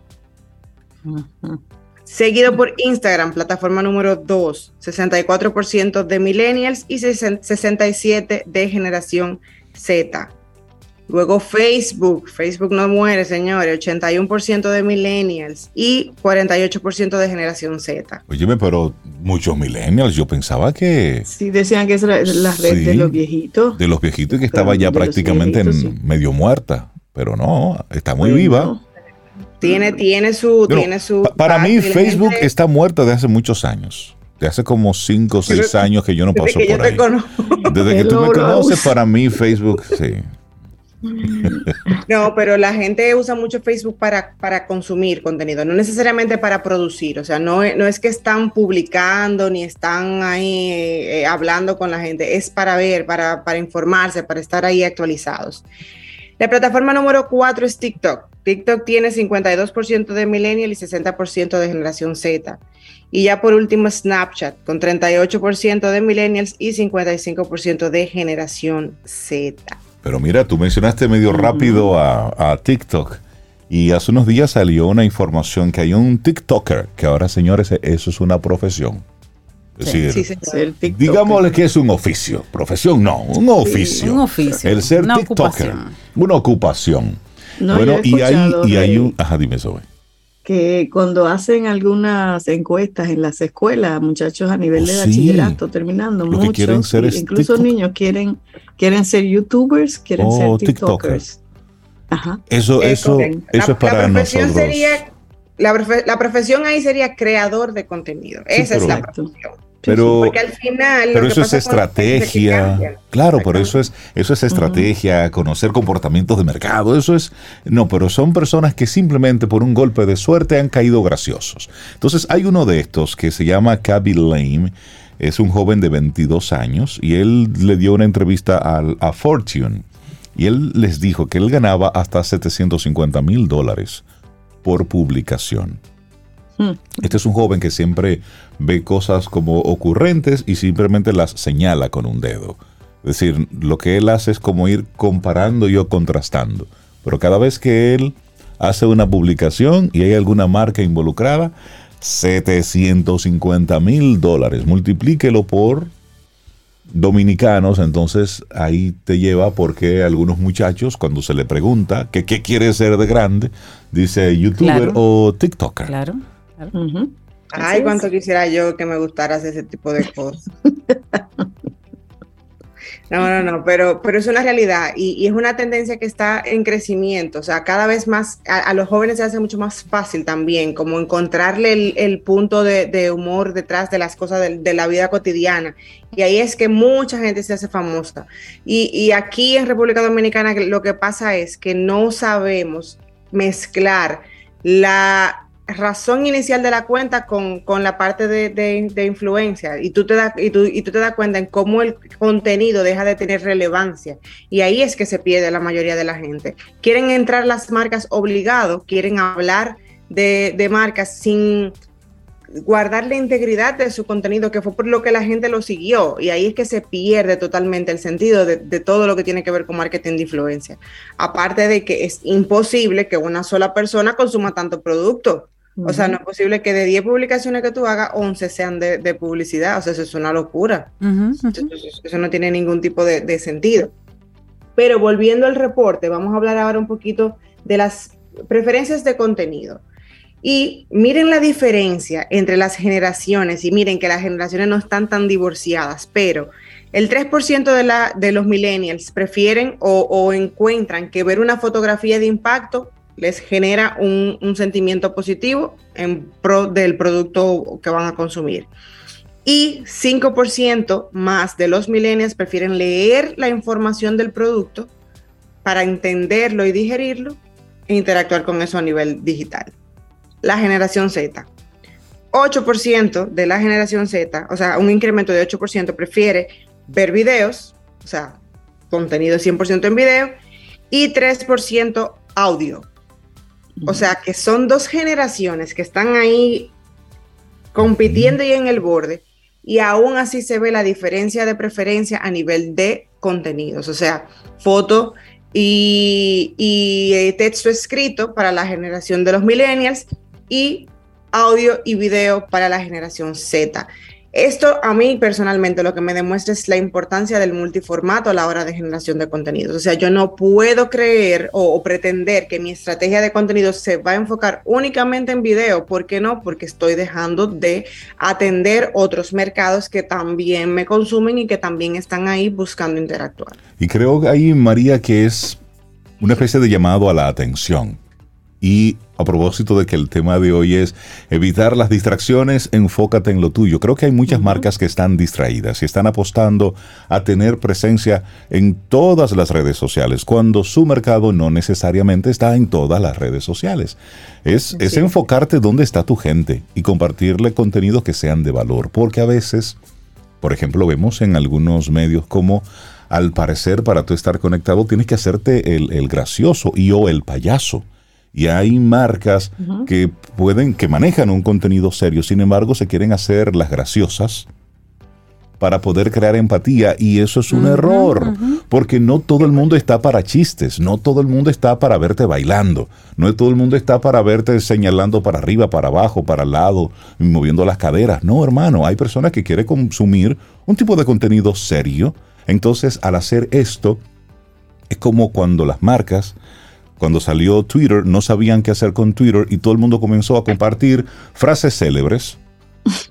Ujú. Seguido por Instagram, plataforma número 2, 64% de millennials y 67 de generación Z. Luego Facebook, Facebook no muere, señores, 81% de millennials y 48% de generación Z. Óyeme, pero muchos millennials, yo pensaba que Sí, decían que es la, la red Sí. de los viejitos. de los viejitos y que estaba Pero ya prácticamente en viejitos, sí. medio muerta, pero no, está muy Bueno, viva. Tiene, tiene su, tiene su. pa- para mí Facebook gente- está muerta de hace muchos años. De hace como 5 o 6 Desde- años que yo no [laughs] desde paso que yo por te ahí. conozco. Desde que tú me conoces, para mí Facebook, sí. No, pero la gente usa mucho Facebook para, para consumir contenido, no necesariamente para producir. O sea, no, es- no es que están publicando ni están ahí eh, eh, hablando con la gente, es para ver, para, para informarse, para estar ahí actualizados. La plataforma número 4 es TikTok. TikTok tiene 52% de millennial y 60% de generación Z. Y ya por último Snapchat, con 38% de millennials y 55% de generación Z. Pero mira, tú mencionaste medio rápido a, a TikTok. Y hace unos días salió una información que hay un TikToker, que ahora, señores, eso es una profesión. Es Sí, decir, Sí, señor. Ser TikToker. digámosle que es un oficio. Profesión no, un oficio. un oficio, El ser una TikToker. ocupación. Una ocupación. No, bueno, y hay, y hay un. Ajá, dime eso. que cuando hacen algunas encuestas en las escuelas, muchachos a nivel Oh, de sí. bachillerato, terminando, Lo que muchos, quieren ser y es incluso TikTok. niños quieren, quieren ser youtubers, quieren Oh, ser tiktokers. Ajá. Eso, Es eso, eso La- es para nosotros. sería- la, profe- la profesión ahí sería creador de contenido. Sí, Esa es la profesión. Pero, Porque al final. pero eso es estrategia. Claro, pero eso es, eso es estrategia, conocer comportamientos de mercado. Eso es. No, pero son personas que simplemente por un golpe de suerte han caído graciosos. Entonces, hay uno de estos que se llama Cabby Lame. Es un joven de 22 años y él le dio una entrevista al- a Fortune. Y él les dijo que él ganaba hasta 750 mil dólares por publicación. Hmm. Este es un joven que siempre ve cosas como ocurrentes y simplemente las señala con un dedo. Es decir, lo que él hace es como ir comparando y o contrastando. Pero cada vez que él hace una publicación y hay alguna marca involucrada, 750 mil dólares. Multiplíquelo por dominicanos, entonces ahí te lleva porque algunos muchachos cuando se le pregunta que qué quiere ser de grande, dice youtuber Claro. o TikToker. Claro. Ay, cuánto quisiera yo que me gustara hacer ese tipo de cosas. [laughs] No, no, no, pero, pero es una realidad y, es una tendencia que está en crecimiento. O sea, cada vez más a, los jóvenes se hace mucho más fácil también, como encontrarle el, punto de, humor detrás de las cosas de, la vida cotidiana. Y ahí es que mucha gente se hace famosa. Y, y aquí en República Dominicana lo que pasa es que no sabemos mezclar la razón inicial de la cuenta con, la parte de, influencia y tú, te y, tú, y tú te das cuenta en cómo el contenido deja de tener relevancia y ahí es que se pierde la mayoría de la gente. Quieren entrar las marcas obligados, quieren hablar de, de marcas sin guardar la integridad de su contenido, que fue por lo que la gente lo siguió. Y ahí es que se pierde totalmente el sentido de, de, todo lo que tiene que ver con marketing de influencia. Aparte de que es imposible que una sola persona consuma tanto producto. O sea, no es posible que de 10 publicaciones que tú hagas, 11 sean de, publicidad. O sea, eso es una locura. Eso, no tiene ningún tipo de, sentido. Pero volviendo al reporte, vamos a hablar ahora un poquito de las preferencias de contenido. Y miren la diferencia entre las generaciones y miren que las generaciones no están tan divorciadas, pero el 3% de, la, de los millennials prefieren o, o encuentran que ver una fotografía de impacto les genera un, sentimiento positivo en pro del producto que van a consumir. Y 5% más de los millennials prefieren leer la información del producto para entenderlo y digerirlo e interactuar con eso a nivel digital. La generación Z. 8% de la generación Z, o sea, un incremento de 8% prefiere ver videos, o sea, contenido 100% en video, y 3% audio, o sea, que son dos generaciones que están ahí compitiendo y en el borde, y aún así se ve la diferencia de preferencia a nivel de contenidos, o sea, foto y, y eh, texto escrito para la generación de los millennials y audio y video para la generación Z. Esto a mí personalmente lo que me demuestra es la importancia del multiformato a la hora de generación de contenidos. O sea, yo no puedo creer o, pretender que mi estrategia de contenido se va a enfocar únicamente en video. ¿Por qué no? Porque estoy dejando de atender otros mercados que también me consumen y que también están ahí buscando interactuar. Y creo ahí, María, que es una especie de llamado a la atención. Y a propósito de que el tema de hoy es evitar las distracciones, enfócate en lo tuyo. Creo que hay muchas marcas que están distraídas y están apostando a tener presencia en todas las redes sociales, cuando su mercado no necesariamente está en todas las redes sociales. Es, es enfocarte dónde está tu gente y compartirle contenidos que sean de valor, porque a veces, por ejemplo, vemos en algunos medios como al parecer para tú estar conectado tienes que hacerte el, el gracioso y o el payaso y hay marcas que pueden, que manejan un contenido serio, sin embargo se quieren hacer las graciosas para poder crear empatía y eso es un error, porque no todo el mundo está para chistes, no todo el mundo está para verte bailando, no todo el mundo está para verte señalando para arriba, para abajo, para el lado, moviendo las caderas. No, hermano, hay personas que quieren consumir un tipo de contenido serio. Entonces, al hacer esto, es como cuando las marcas cuando salió Twitter, no sabían qué hacer con Twitter y todo el mundo comenzó a compartir frases célebres.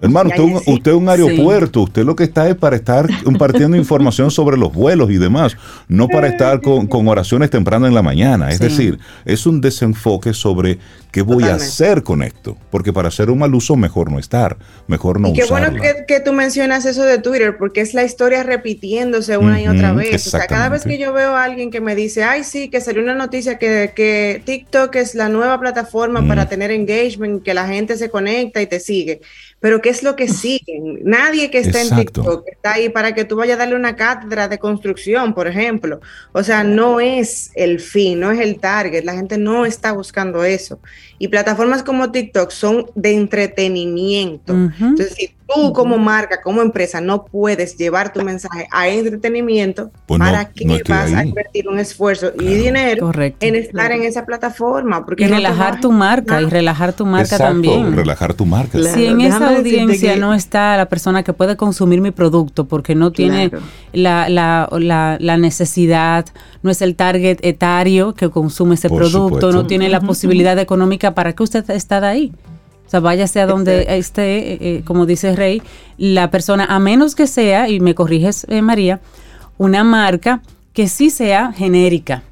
Hermano, usted, es un aeropuerto, usted lo que está es para estar compartiendo información sobre los vuelos y demás, no para estar con, oraciones temprano en la mañana. Es decir, es un desenfoque sobre qué voy a hacer con esto, porque para hacer un mal uso mejor no estar, mejor no y Qué bueno que, tú mencionas eso de Twitter, porque es la historia repitiéndose una y otra vez. O sea, cada vez que yo veo a alguien que me dice, ay, sí, que salió una noticia que, que TikTok es la nueva plataforma para tener engagement, que la gente se conecta y te sigue pero ¿qué es lo que siguen? Nadie que está en TikTok está ahí para que tú vayas a darle una cátedra de construcción, por ejemplo. O sea, no es el fin, no es el target, la gente no está buscando eso. Y plataformas como TikTok son de entretenimiento. Entonces, si tú como marca, como empresa, no puedes llevar tu mensaje a entretenimiento, pues ¿para qué vas a invertir un esfuerzo y dinero en estar en esa plataforma? Porque y relajar tu marca, y relajar tu marca también. relajar tu marca. Si en esa audiencia no está la persona que puede consumir mi producto porque no tiene la, la, la, necesidad, no es el target etario que consume ese producto, no tiene la posibilidad económica ¿para qué usted está ahí? O sea, váyase a donde esté, eh, eh, como dice Rey, la persona, a menos que sea, y me corriges eh, María, una marca que sí sea genérica,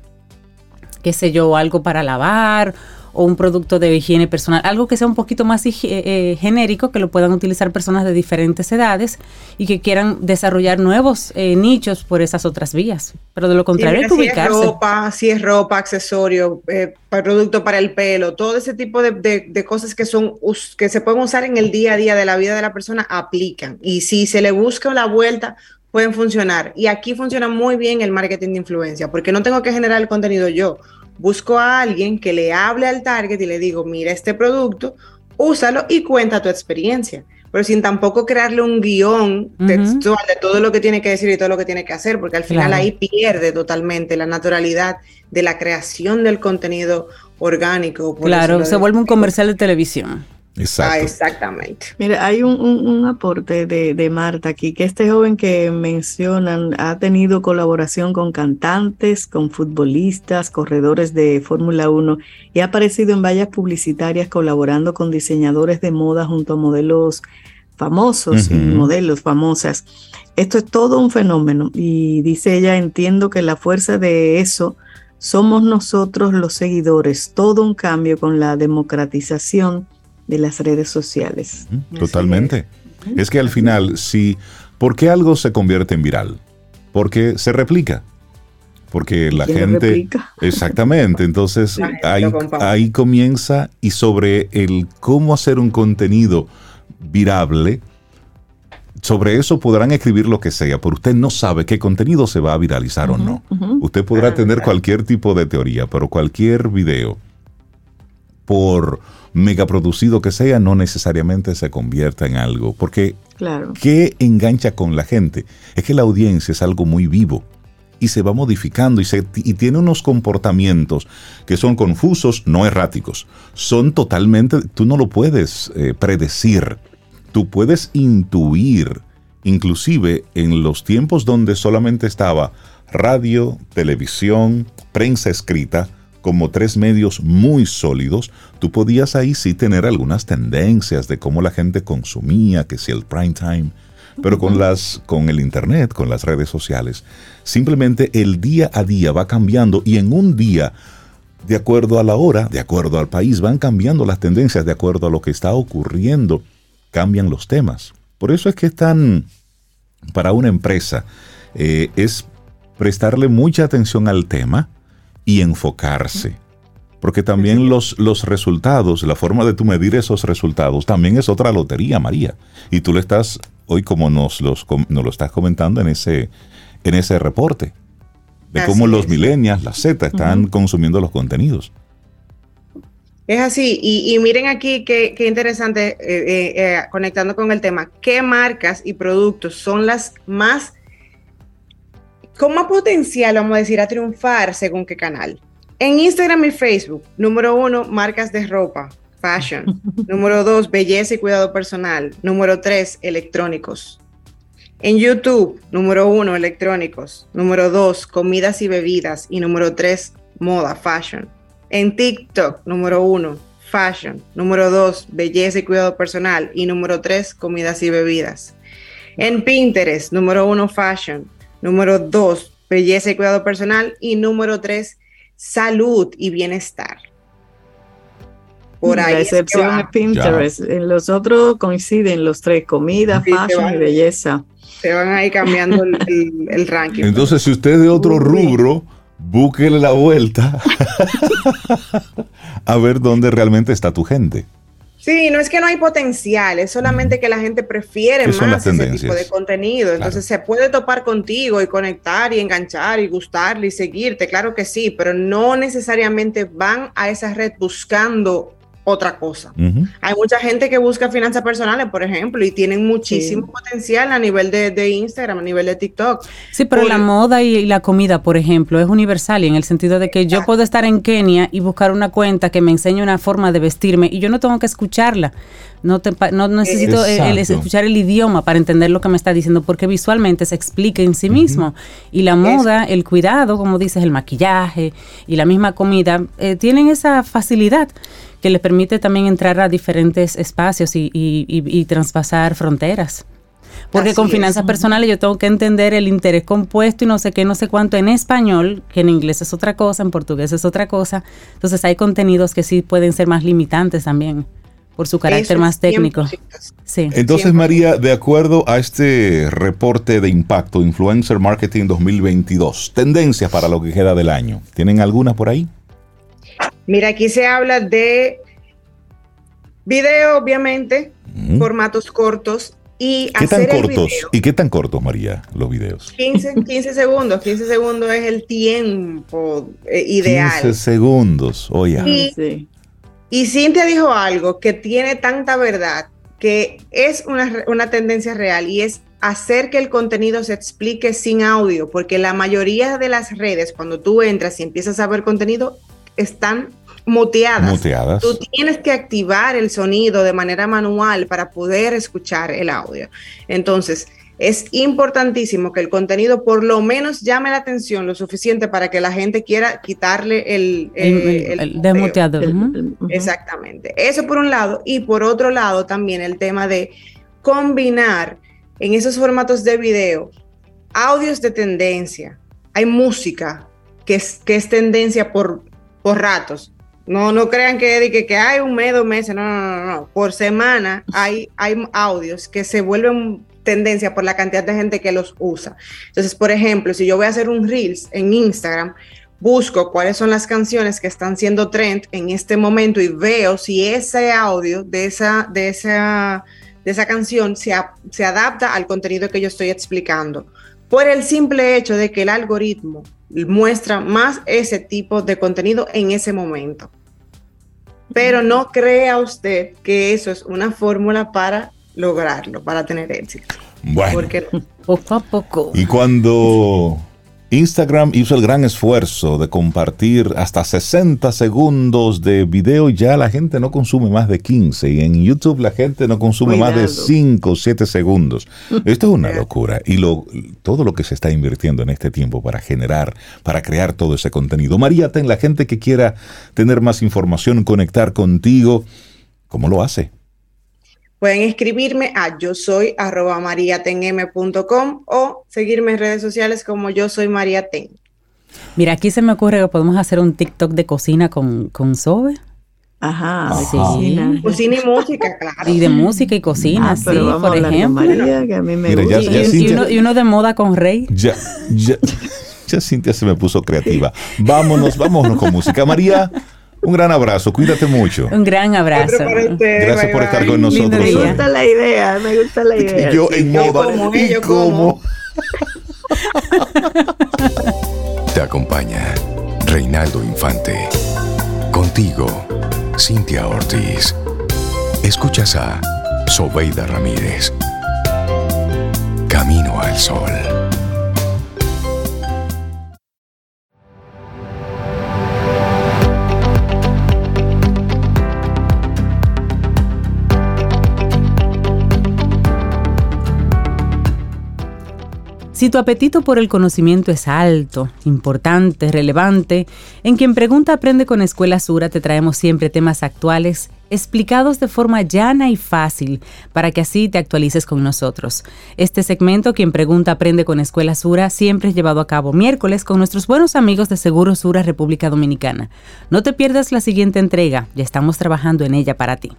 qué sé yo, algo para lavar o un producto de higiene personal, algo que sea un poquito más eh, eh, genérico, que lo puedan utilizar personas de diferentes edades y que quieran desarrollar nuevos eh, nichos por esas otras vías. Pero de lo contrario, hay Sí, que mira, si es ubicarse. ropa, si es ropa, accesorio, eh, producto para el pelo, todo ese tipo de, de- de cosas que son que se pueden usar en el día a día de la vida de la persona aplican. Y si se le busca la vuelta, pueden funcionar. Y aquí funciona muy bien el marketing de influencia, porque no tengo que generar el contenido yo. Busco a alguien que le hable al target y le digo, mira este producto, úsalo y cuenta tu experiencia. Pero sin tampoco crearle un guion textual de todo lo que tiene que decir y todo lo que tiene que hacer, porque al final Claro. ahí pierde totalmente la naturalidad de la creación del contenido orgánico. por Claro, se vuelve un comercial de televisión. Ah, Exacto. exactamente. Mira, hay un, un- un aporte de, de Marta aquí, que este joven que mencionan ha tenido colaboración con cantantes, con futbolistas, corredores de Fórmula 1 y ha aparecido en vallas publicitarias colaborando con diseñadores de moda junto a modelos famosos y modelos famosas. Esto es todo un fenómeno y dice ella, entiendo que la fuerza de eso somos nosotros los seguidores, todo un cambio con la democratización de las redes sociales. Totalmente. Es que al final, si, ¿por qué algo se convierte en viral? Porque se replica. Porque la ¿Quién lo gente... replica? [laughs] Exactamente, entonces ahí, ahí comienza y sobre el cómo hacer un contenido virable, sobre eso podrán escribir lo que sea, pero usted no sabe qué contenido se va a viralizar o no. Usted podrá Ah, tener claro. cualquier tipo de teoría, pero cualquier video, por megaproducido que sea, no necesariamente se convierta en algo. Porque, Claro. ¿qué engancha con la gente? Es que la audiencia es algo muy vivo y se va modificando y, se, y tiene unos comportamientos que son confusos, no erráticos. Son totalmente, tú no lo puedes eh, predecir, tú puedes intuir, inclusive en los tiempos donde solamente estaba radio, televisión, prensa escrita, como tres medios muy sólidos, tú podías ahí sí tener algunas tendencias de cómo la gente consumía, que si el prime time, pero con las con el internet, con las redes sociales, simplemente el día a día va cambiando y en un día de acuerdo a la hora, de acuerdo al país, van cambiando las tendencias, de acuerdo a lo que está ocurriendo, cambian los temas. Por eso es que es tan, para una empresa, eh, es prestarle mucha atención al tema y enfocarse. Porque también los, los resultados, la forma de tú medir esos resultados, también es otra lotería, María. Y tú le estás, hoy como nos, los, nos lo estás comentando en ese, en ese reporte, de Así cómo los es. millennials, la Z, están consumiendo los contenidos. Es así, y, y miren aquí qué, qué interesante, eh, eh, eh, conectando con el tema, qué marcas y productos son las más, con más potencial, vamos a decir, a triunfar según qué canal. En Instagram y Facebook, número uno, marcas de ropa, fashion. [laughs] número dos, belleza y cuidado personal. Número tres, electrónicos. En YouTube, número uno, electrónicos. Número dos, comidas y bebidas. Y número tres, moda, fashion. En TikTok, número uno, fashion. Número dos, belleza y cuidado personal. Y número tres, comidas y bebidas. En Pinterest, número uno, fashion. Número dos, belleza y cuidado personal. Y número tres, salud y bienestar. Por ahí la es que excepción va. es Pinterest. En los otros coinciden los tres, comida, Sí, fashion y belleza. Se van ahí cambiando el, el- el ranking. Entonces, si usted es de otro rubro, búsquele la vuelta [laughs] a ver dónde realmente está tu gente. Sí, no es que no hay potencial, es solamente que la gente prefiere ¿Qué son las más ese tendencias? tipo de contenido. Entonces se puede topar contigo y conectar y enganchar y gustarle y seguirte, claro que sí, pero no necesariamente van a esa red buscando otra cosa. Hay mucha gente que busca finanzas personales, por ejemplo, y tienen muchísimo potencial a nivel de, de Instagram, a nivel de TikTok. Sí, pero la moda y, la comida, por ejemplo, es universal y en el sentido de que yo puedo estar en Kenia y buscar una cuenta que me enseñe una forma de vestirme y yo no tengo que escucharla. No, te no necesito el- el Exacto. escuchar el idioma para entender lo que me está diciendo porque visualmente se explica en sí mismo. Y la moda, el cuidado, como dices, el maquillaje y la misma comida, eh, tienen esa facilidad que les permite también entrar a diferentes espacios y, y, y, y traspasar fronteras. Porque Así con es. finanzas personales yo tengo que entender el interés compuesto y no sé qué, no sé cuánto en español, que en inglés es otra cosa, en portugués es otra cosa. Entonces hay contenidos que sí pueden ser más limitantes también por su carácter Eso más técnico. 100%. Sí. Entonces, 100%. María, de acuerdo a este reporte de impacto Influencer Marketing 2022, tendencias para lo que queda del año, ¿tienen alguna por ahí? Mira, aquí se habla de video, obviamente, formatos cortos y ¿Qué tan hacer el cortos? video. ¿Y qué tan cortos, María, los videos? 15, 15 segundos, 15 segundos es el tiempo eh, ideal. 15 segundos, oye. Y- Sí. Y Cintia dijo algo que tiene tanta verdad, que es una, una tendencia real y es hacer que el contenido se explique sin audio, porque la mayoría de las redes, cuando tú entras y empiezas a ver contenido, están muteadas. Muteadas. Tú tienes que activar el sonido de manera manual para poder escuchar el audio. Entonces, es importantísimo que el contenido por lo menos llame la atención lo suficiente para que la gente quiera quitarle el, El, el- el el muteo. desmuteador. Exactamente. Eso por un lado. Y por otro lado también el tema de combinar en esos formatos de video audios de tendencia. Hay música que es, que es tendencia por, por ratos. No, no crean que, que, que hay un mes, meses. No, no, no, no. Por semana hay, hay audios que se vuelven tendencia por la cantidad de gente que los usa. Entonces, por ejemplo, si yo voy a hacer un Reels en Instagram, busco cuáles son las canciones que están siendo trend en este momento y veo si ese audio de esa, de esa, de esa canción se, se adapta al contenido que yo estoy explicando. Por el simple hecho de que el algoritmo muestra más ese tipo de contenido en ese momento. Pero no crea usted que eso es una fórmula para lograrlo, para tener éxito. Bueno, Porque. Poco a poco. y cuando Instagram hizo el gran esfuerzo de compartir hasta 60 segundos de video, ya la gente no consume más de 15 y en YouTube la gente no consume más de Cuidado. 5 o 7 segundos. [laughs] Esto es una locura y lo, todo lo que se está invirtiendo en este tiempo para generar, para crear todo ese contenido. María, ten la gente que quiera tener más información, conectar contigo, ¿cómo lo hace? Pueden escribirme a yo soy arroba mariatenm.com o seguirme en redes sociales como yo soy María Ten. Mira, aquí se me ocurre que podemos hacer un TikTok de cocina con, con Sobe. Ajá, Sí. cocina. Cocina y música, claro. Y de música y cocina, Ah, sí, por ejemplo. María, que a mí me Mira, ya- gusta. Y, ya y- y Cintia- uno, y uno de moda con Rey. Ya, ya, [laughs] ya Cintia se me puso creativa. Vámonos, vámonos con música. María, un gran abrazo, cuídate mucho. Un gran abrazo. Gracias bye, por estar bye. con nosotros. Me gusta la idea, me gusta la idea. Yo sí. en Yo moda. como, ¿y eh, yo cómo? como. Te acompaña Reinaldo Infante. Contigo, Cintia Ortiz. Escuchas a Sobeida Ramírez. Camino al Sol. Si tu apetito por el conocimiento es alto, importante, relevante, en quien pregunta aprende con Escuela Sura te traemos siempre temas actuales explicados de forma llana y fácil para que así te actualices con nosotros. Este segmento, quien pregunta aprende con Escuela Sura, siempre es llevado a cabo miércoles con nuestros buenos amigos de Seguro Sura República Dominicana. No te pierdas la siguiente entrega, ya estamos trabajando en ella para ti.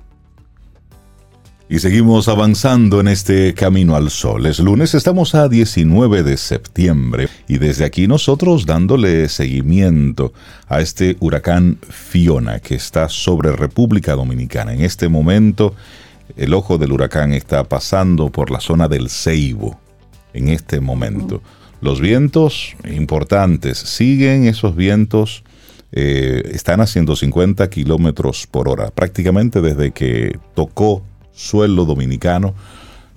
Y seguimos avanzando en este camino al sol. Es lunes, estamos a 19 de septiembre y desde aquí nosotros dándole seguimiento a este huracán Fiona que está sobre República Dominicana. En este momento el ojo del huracán está pasando por la zona del Ceibo. En este momento. Los vientos importantes, siguen esos vientos, eh, están a 150 kilómetros por hora. Prácticamente desde que tocó suelo dominicano,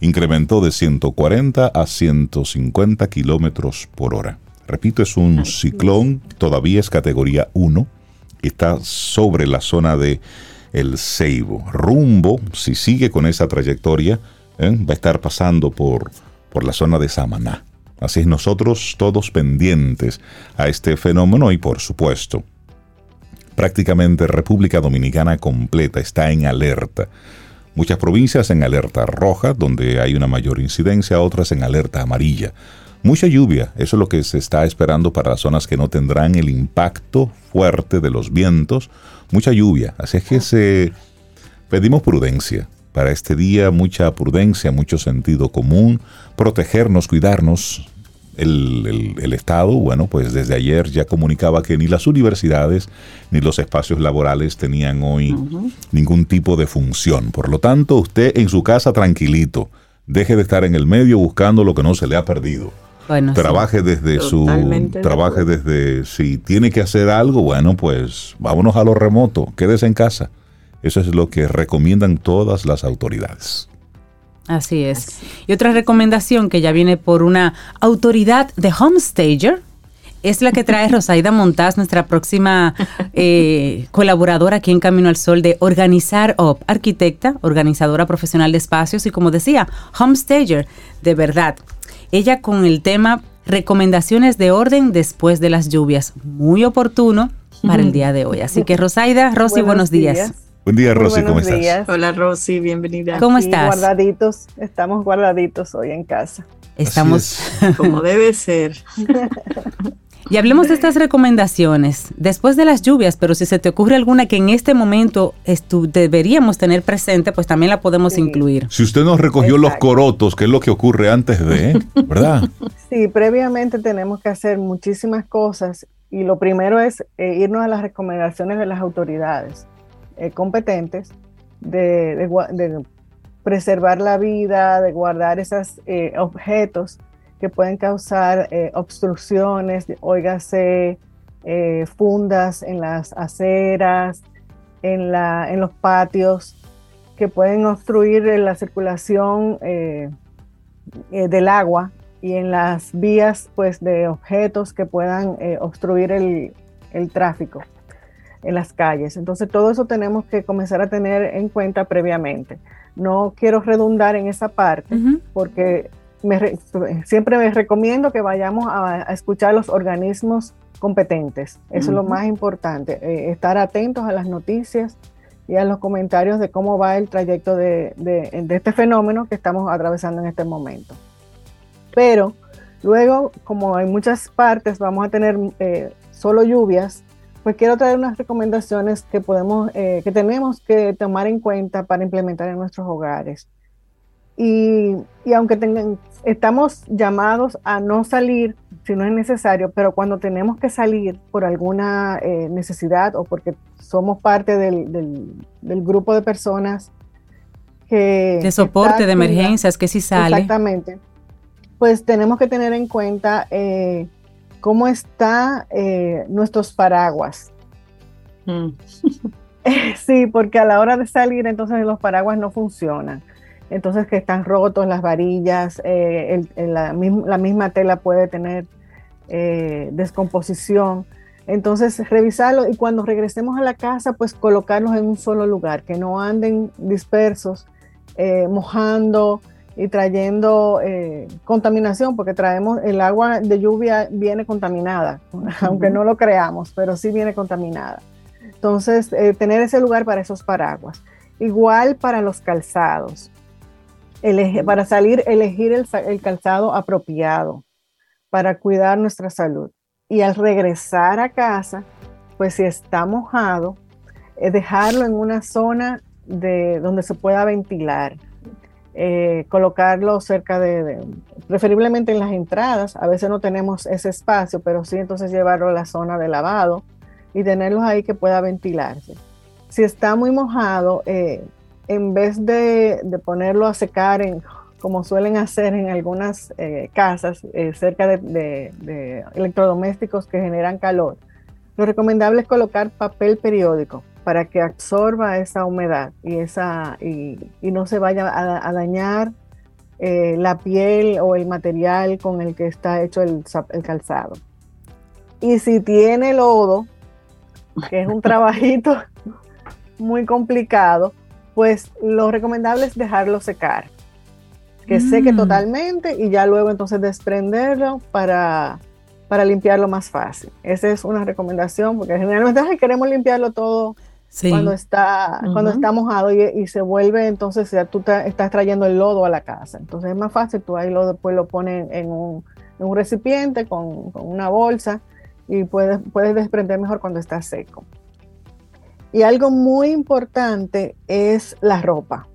incrementó de 140 a 150 kilómetros por hora. Repito, es un ciclón, todavía es categoría 1, está sobre la zona de el Ceibo. Rumbo, si sigue con esa trayectoria, ¿eh? va a estar pasando por, por la zona de Samaná. Así es, nosotros todos pendientes a este fenómeno y por supuesto, prácticamente República Dominicana completa está en alerta. Muchas provincias en alerta roja, donde hay una mayor incidencia, otras en alerta amarilla. Mucha lluvia, eso es lo que se está esperando para las zonas que no tendrán el impacto fuerte de los vientos. Mucha lluvia, así es que se pedimos prudencia para este día, mucha prudencia, mucho sentido común, protegernos, cuidarnos, el, Estado, bueno, pues desde ayer ya comunicaba que ni las universidades ni los espacios laborales tenían hoy ningún tipo de función. Por lo tanto, usted en su casa tranquilito, deje de estar en el medio buscando lo que no se le ha perdido. trabaje desde su trabaje desde si tiene que hacer algo, bueno, pues vámonos a lo remoto, quédese en casa. Eso es lo que recomiendan todas las autoridades. Así es. Y otra recomendación que ya viene por una autoridad de Homestager es la que trae [laughs] Rosaida Montaz, nuestra próxima eh, colaboradora aquí en Camino al Sol de Organizar Up, arquitecta, organizadora profesional de espacios y como decía, Homestager, de verdad. Ella con el tema recomendaciones de orden después de las lluvias, muy oportuno para el día de hoy. Así [laughs] que Rosaida, Rosy, buenos, días. Buen día, Rosy, ¿cómo estás? Hola, Rosy, bienvenida. ¿Cómo estás? Guardaditos, estamos guardaditos hoy en casa. Estamos [laughs] como debe ser. Y hablemos de estas recomendaciones después de las lluvias, pero si se te ocurre alguna que en este momento deberíamos tener presente, pues también la podemos incluir. Si usted nos recogió los corotos, ¿qué es lo que ocurre antes de, [laughs] ¿verdad? Sí, previamente tenemos que hacer muchísimas cosas y lo primero es eh, irnos a las recomendaciones de las autoridades. Eh, competentes de, preservar la vida, de guardar esos eh, objetos que pueden causar eh, obstrucciones, óigase, fundas en las aceras, en, los patios, que pueden obstruir la circulación del agua y en las vías pues, de objetos que puedan obstruir el tráfico en las calles. Entonces, todo eso tenemos que comenzar a tener en cuenta previamente. No quiero redundar en esa parte porque siempre me recomiendo que vayamos a, escuchar los organismos competentes. Eso es lo más importante, eh, estar atentos a las noticias y a los comentarios de cómo va el trayecto de, este fenómeno que estamos atravesando en este momento. Pero luego, como hay muchas partes, vamos a tener eh, solo lluvias, pues quiero traer unas recomendaciones que podemos, eh, que tenemos que tomar en cuenta para implementar en nuestros hogares. Y, y aunque tengan, estamos llamados a no salir si no es necesario, pero cuando tenemos que salir por alguna eh, necesidad o porque somos parte del, del, grupo de personas que... De soporte, de emergencias, que si sale. Exactamente. Pues tenemos que tener en cuenta eh, cómo están eh, nuestros paraguas. Mm. [laughs] sí, porque a la hora de salir entonces los paraguas no funcionan. Entonces que están rotos las varillas, eh, la, misma tela puede tener eh, descomposición. Entonces revisarlo y cuando regresemos a la casa pues colocarlos en un solo lugar, que no anden dispersos, mojando, y trayendo eh, contaminación, porque traemos el agua de lluvia viene contaminada, [laughs] aunque no lo creamos, pero sí viene contaminada. Entonces, eh, tener ese lugar para esos paraguas. Igual para los calzados. para salir, elegir el, el, calzado apropiado para cuidar nuestra salud. Y al regresar a casa, pues si está mojado, eh, dejarlo en una zona de, donde se pueda ventilar eh, colocarlo cerca de, preferiblemente en las entradas. A veces no tenemos ese espacio, pero sí entonces llevarlo a la zona de lavado y tenerlos ahí que pueda ventilarse. Si está muy mojado, eh, en vez de, ponerlo a secar en, como suelen hacer en algunas eh, casas cerca de electrodomésticos que generan calor, lo recomendable es colocar papel periódico para que absorba esa humedad y, esa, y, no se vaya a, dañar eh, la piel o el material con el que está hecho el, calzado. Y si tiene lodo, que es un [laughs] trabajito muy complicado, pues lo recomendable es dejarlo secar. Que seque mm. totalmente y ya luego entonces desprenderlo para para limpiarlo más fácil. Esa es una recomendación porque generalmente queremos limpiarlo todo cuando, está, cuando está mojado y, se vuelve, entonces ya tú estás trayendo el lodo a la casa. Entonces es más fácil, tú ahí lo, después lo pones en un, recipiente con, una bolsa y puedes, puedes desprender mejor cuando está seco. Y algo muy importante es la ropa.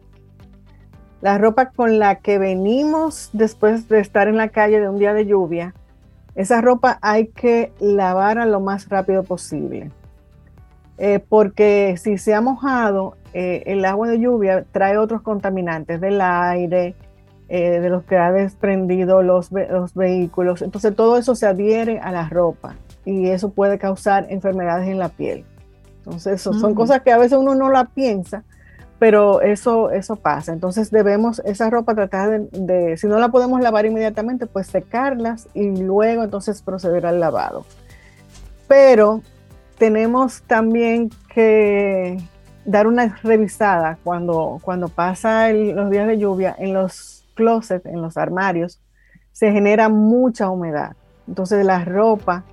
La ropa con la que venimos después de estar en la calle de un día de lluvia, esa ropa hay que lavar lo más rápido posible. Eh, porque si se ha mojado, eh, el agua de lluvia trae otros contaminantes del aire, eh, de los que ha desprendido los, los, vehículos. Entonces todo eso se adhiere a la ropa y eso puede causar enfermedades en la piel. Entonces son cosas que a veces uno no la piensa, pero eso, eso pasa. Entonces debemos esa ropa tratar de, si no la podemos lavar inmediatamente, pues secarlas y luego entonces proceder al lavado. Pero tenemos también que dar una revisada cuando, cuando pasa los días de lluvia en los closets, en los armarios, se genera mucha humedad. Entonces la ropa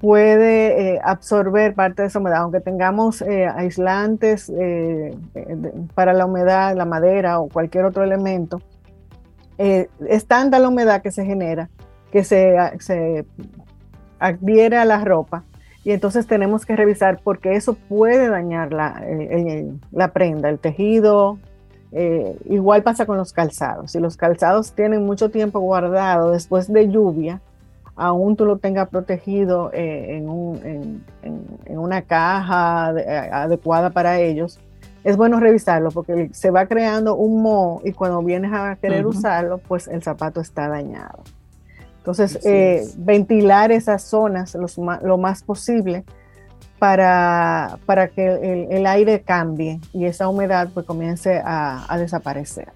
puede eh, absorber parte de esa humedad, aunque tengamos eh, aislantes eh, para la humedad, la madera o cualquier otro elemento, es tanta la humedad que se genera que se, se adhiere a la ropa y entonces tenemos que revisar porque eso puede dañar la, la prenda, el tejido. igual pasa con los calzados. Si los calzados tienen mucho tiempo guardado después de lluvia, aún tú lo tengas protegido eh, en, una caja eh, adecuada para ellos, es bueno revisarlo porque se va creando un moho y cuando vienes a querer usarlo, pues el zapato está dañado. Entonces, eh, ventilar esas zonas lo más posible para, para que el, aire cambie y esa humedad pues comience a, desaparecer.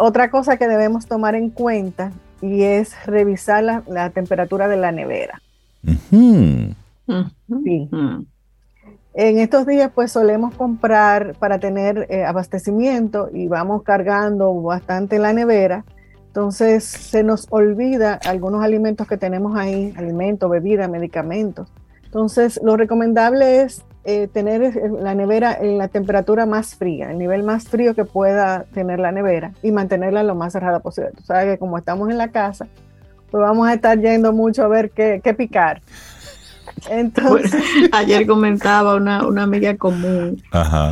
otra cosa que debemos tomar en cuenta y es revisar la, temperatura de la nevera. Sí. En estos días pues solemos comprar para tener eh, abastecimiento y vamos cargando bastante la nevera. Entonces se nos olvida algunos alimentos que tenemos ahí, alimentos, bebidas, medicamentos. Entonces lo recomendable es eh, tener la nevera en la temperatura más fría, el nivel más frío que pueda tener la nevera y mantenerla lo más cerrada posible. Tú sabes que como estamos en la casa, pues vamos a estar yendo mucho a ver qué, picar. Entonces, [laughs] ayer comentaba una, amiga común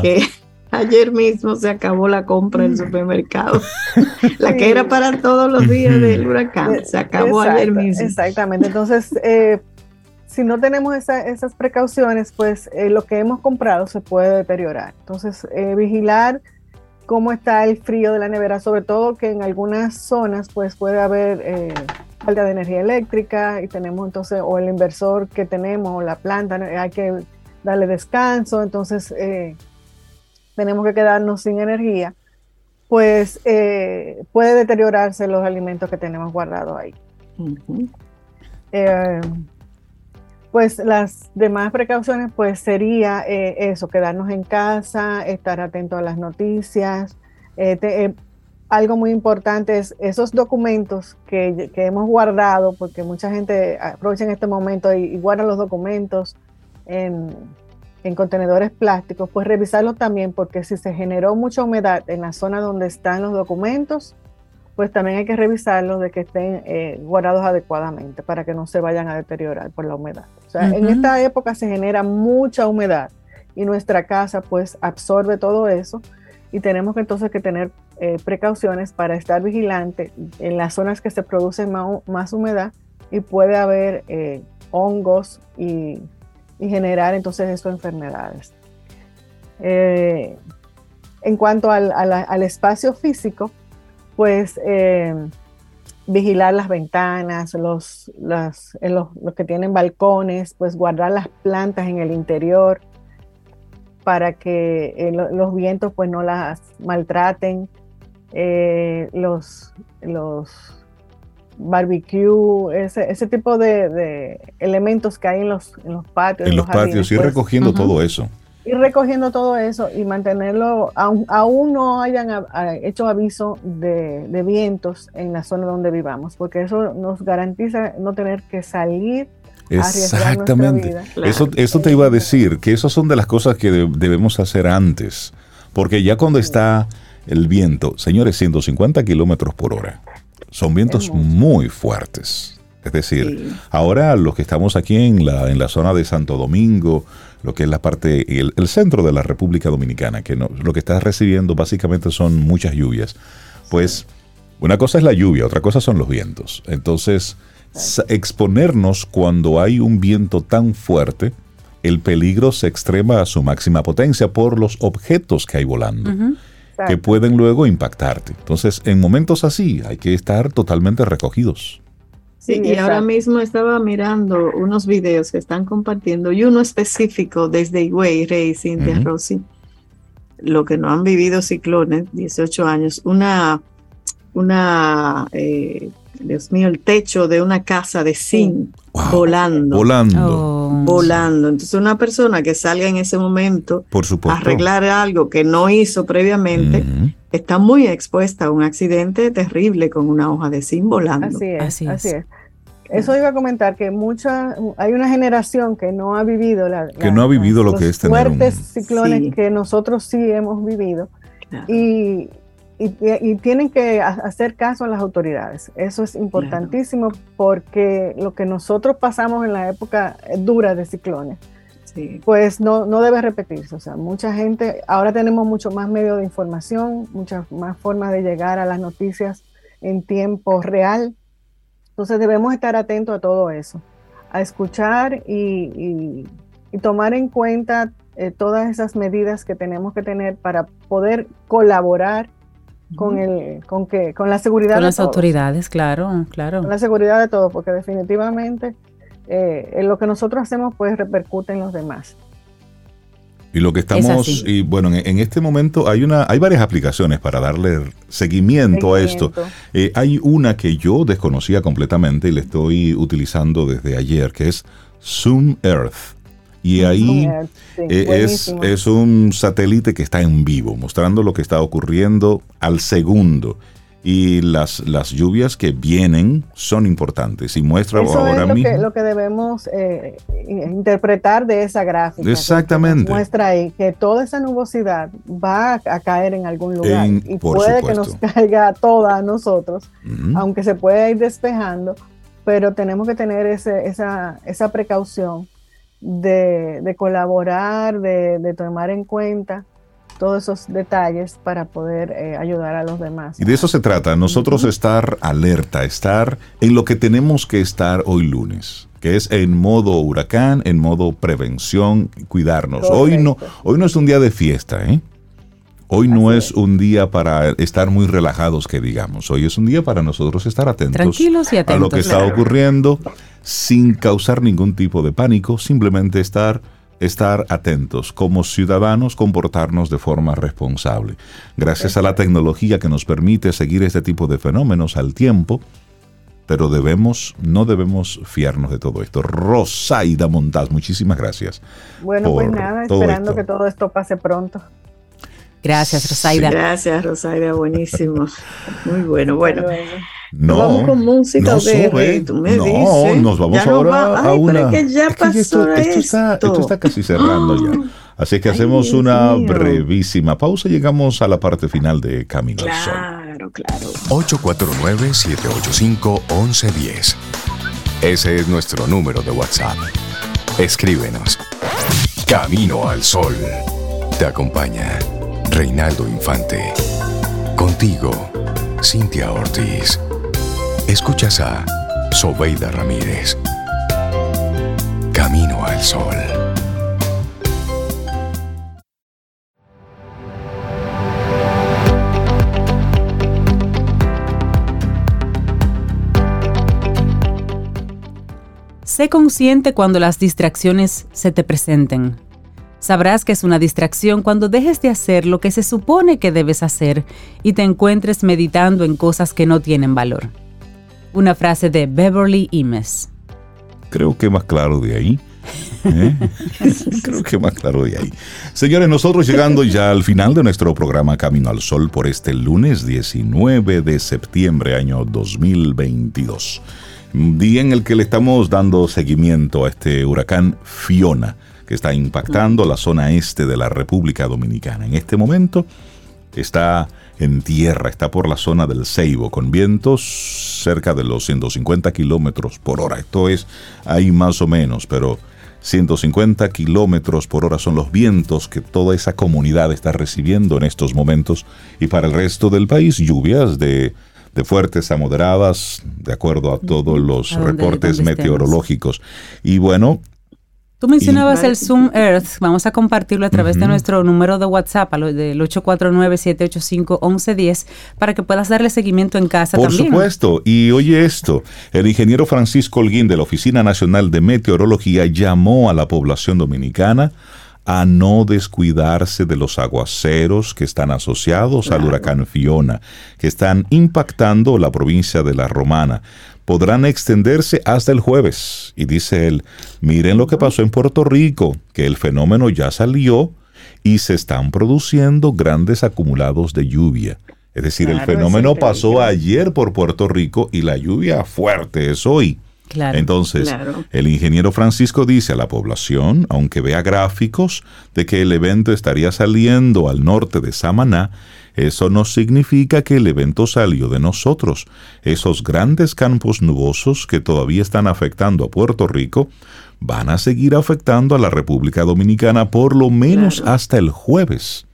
que ayer mismo se acabó la compra en el supermercado. [laughs] la que era para todos los días del huracán, se acabó ayer mismo. Exactamente. Entonces, eh, si no tenemos esas precauciones, pues eh, lo que hemos comprado se puede deteriorar. Entonces, eh, vigilar cómo está el frío de la nevera, sobre todo que en algunas zonas pues puede haber eh, falta de energía eléctrica y tenemos entonces, o el inversor que tenemos, o la planta, hay que darle descanso, entonces tenemos que quedarnos sin energía, pues puede deteriorarse los alimentos que tenemos guardados ahí pues las demás precauciones pues sería eh, eso, quedarnos en casa, estar atento a las noticias. Eh, eh, algo muy importante es esos documentos que, hemos guardado, porque mucha gente aprovecha en este momento y, guarda los documentos en, en, contenedores plásticos, pues revisarlos también, porque si se generó mucha humedad en la zona donde están los documentos, pues también hay que revisarlos de que estén eh, guardados adecuadamente para que no se vayan a deteriorar por la humedad. O sea, en esta época se genera mucha humedad y nuestra casa pues absorbe todo eso y tenemos que entonces que tener eh, precauciones para estar vigilante en las zonas que se produce más, humedad y puede haber eh, hongos y, generar entonces eso enfermedades. en cuanto al espacio físico, pues eh, vigilar las ventanas, los, los, que tienen balcones, pues guardar las plantas en el interior para que eh, los vientos pues no las maltraten, eh, los, los barbecue, ese, ese tipo de, elementos que hay en los, en los patios. En los patios, ir pues, recogiendo todo eso. ir recogiendo todo eso y mantenerlo, aún, no hayan hecho aviso de, vientos en la zona donde vivamos, porque eso nos garantiza no tener que salir. Exactamente. Vida. Eso, eso te iba a decir, que esas son de las cosas que debemos hacer antes, porque ya cuando está el viento, señores, 150 kilómetros por hora, son vientos muy fuertes. Es decir, ahora los que estamos aquí en la, en la zona de Santo Domingo, lo que es la parte, el, centro de la República Dominicana, que no, lo que está recibiendo básicamente son muchas lluvias. Pues una cosa es la lluvia, otra cosa son los vientos. Entonces, exponernos cuando hay un viento tan fuerte, el peligro se extrema a su máxima potencia por los objetos que hay volando. Que pueden luego impactarte. Entonces, en momentos así hay que estar totalmente recogidos. Sí, y ahora mismo estaba mirando unos videos que están compartiendo y uno específico desde Higüey, Rey, Cintia, Rossi, lo que no han vivido ciclones, 18 años, una, una eh, Dios mío, el techo de una casa de zinc volando. Volando. Oh. Volando. Entonces una persona que salga en ese momento a arreglar algo que no hizo previamente, está muy expuesta a un accidente terrible con una hoja de zinc volando. Así es. Así es. Eso iba a comentar que mucha, hay una generación que no ha vivido la, que no ha vivido lo que es tener fuertes ciclones que nosotros sí hemos vivido y, y, tienen que hacer caso a las autoridades. Eso es importantísimo porque lo que nosotros pasamos en la época dura de ciclones, pues no, no debe repetirse. O sea, mucha gente, ahora tenemos mucho más medios de información, muchas más formas de llegar a las noticias en tiempo real entonces debemos estar atentos a todo eso, a escuchar y, tomar en cuenta eh, todas esas medidas que tenemos que tener para poder colaborar con el con que con la seguridad con las autoridades claro claro. Con la seguridad de todos porque definitivamente eh, lo que nosotros hacemos pues repercute en los demás. Y lo que estamos, y bueno, en, este momento hay una, hay varias aplicaciones para darle seguimiento, a esto. Eh, hay una que yo desconocía completamente y la estoy utilizando desde ayer, que es Zoom Earth. Y ahí eh, es, es un satélite que está en vivo, mostrando lo que está ocurriendo al segundo y las, las lluvias que vienen son importantes y muestra ahora es lo mismo. Que, lo que debemos eh, interpretar de esa gráfica. Exactamente. muestra ahí que toda esa nubosidad va a caer en algún lugar y puede que nos [laughs] caiga toda a nosotros, aunque se pueda ir despejando, pero tenemos que tener ese, esa, esa precaución de, de colaborar, de, de tomar en cuenta todos esos detalles para poder eh, ayudar a los demás. Y de eso se trata, nosotros estar alerta, estar en lo que tenemos que estar hoy lunes, que es en modo huracán, en modo prevención, cuidarnos. Hoy no, hoy no es un día de fiesta, ¿eh? Hoy no es, un día para estar muy relajados, que digamos. Hoy es un día para nosotros estar atentos, Tranquilos y atentos a lo que está ocurriendo sin causar ningún tipo de pánico, simplemente estar estar atentos, como ciudadanos comportarnos de forma responsable. Gracias a la tecnología que nos permite seguir este tipo de fenómenos al tiempo, pero debemos, no debemos fiarnos de todo esto. Rosaida Montaz, muchísimas gracias. Bueno, pues nada, esperando que todo esto pase pronto. Gracias, Rosaida. Gracias, Rosaida, buenísimo. Muy bueno, bueno. No, vamos con música no de tú me no, nos vamos ahora a una. que ya pasó esto, está, esto, está, casi cerrando ya. Así que hacemos una brevísima pausa y llegamos a la parte final de Camino al Sol. Claro, claro. 849-785-1110. Ese es nuestro número de WhatsApp. Escríbenos. Camino al Sol. Te acompaña Reinaldo Infante. Contigo, Cintia Ortiz. Escuchas a Sobeida Ramírez. Camino al Sol. Sé consciente cuando las distracciones se te presenten. Sabrás que es una distracción cuando dejes de hacer lo que se supone que debes hacer y te encuentres meditando en cosas que no tienen valor una frase de Beverly Imes. Creo que más claro de ahí ¿Eh? [laughs] Creo que más claro de ahí. Señores, nosotros llegando ya al final de nuestro programa Camino al Sol por este lunes 19 de septiembre año 2022. Día en el que le estamos dando seguimiento a este huracán Fiona que está impactando la zona este de la República Dominicana. En este momento está en tierra, está por la zona del Ceibo, con vientos cerca de los 150 kilómetros por hora. Esto es ahí más o menos, pero 150 kilómetros por hora son los vientos que toda esa comunidad está recibiendo en estos momentos. Y para el resto del país, lluvias de, fuertes a moderadas, de acuerdo a todos los reportes meteorológicos. Y bueno, Tú mencionabas el Zoom Earth, vamos a compartirlo a través de nuestro número de WhatsApp, del 849-785-1110, para que puedas darle seguimiento en casa Por supuesto, y oye esto, el ingeniero Francisco Holguín de la Oficina Nacional de Meteorología llamó a la población dominicana a no descuidarse de los aguaceros que están asociados al huracán Fiona, que están impactando la provincia de La Romana podrán extenderse hasta el jueves. Y dice él, miren lo que pasó en Puerto Rico, que el fenómeno ya salió y se están produciendo grandes acumulados de lluvia. Es decir, el fenómeno pasó ayer por Puerto Rico y la lluvia fuerte es hoy. Entonces, el ingeniero Francisco dice a la población, aunque vea gráficos de que el evento estaría saliendo al norte de Samaná, eso no significa que el evento salió de nosotros. Esos grandes campos nubosos que todavía están afectando a Puerto Rico van a seguir afectando a la República Dominicana por lo menos hasta el jueves.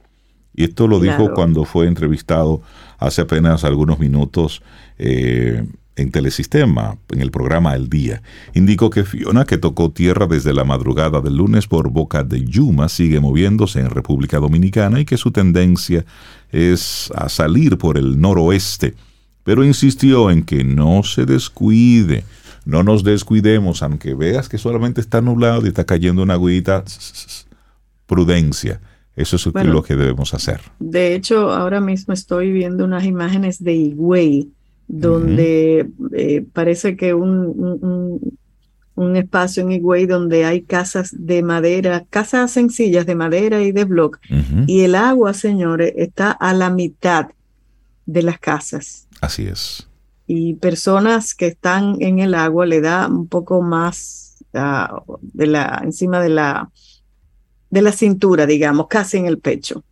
Y esto lo dijo cuando fue entrevistado hace apenas algunos minutos eh, en Telesistema, en el programa El Día. Indicó que Fiona, que tocó tierra desde la madrugada del lunes por Boca de Yuma, sigue moviéndose en República Dominicana y que su tendencia es a salir por el noroeste. Pero insistió en que no se descuide, no nos descuidemos, aunque veas que solamente está nublado y está cayendo una agüita, prudencia. Eso es lo que debemos hacer. De hecho, ahora mismo estoy viendo unas imágenes de Higüey donde eh, parece que un, un, espacio en Higüey donde hay casas de madera, casas sencillas de madera y de bloc, y el agua, señores, está a la mitad de las casas. Así es. Y personas que están en el agua le da un poco más ah, de la, encima de la, de la cintura, digamos, casi en el pecho.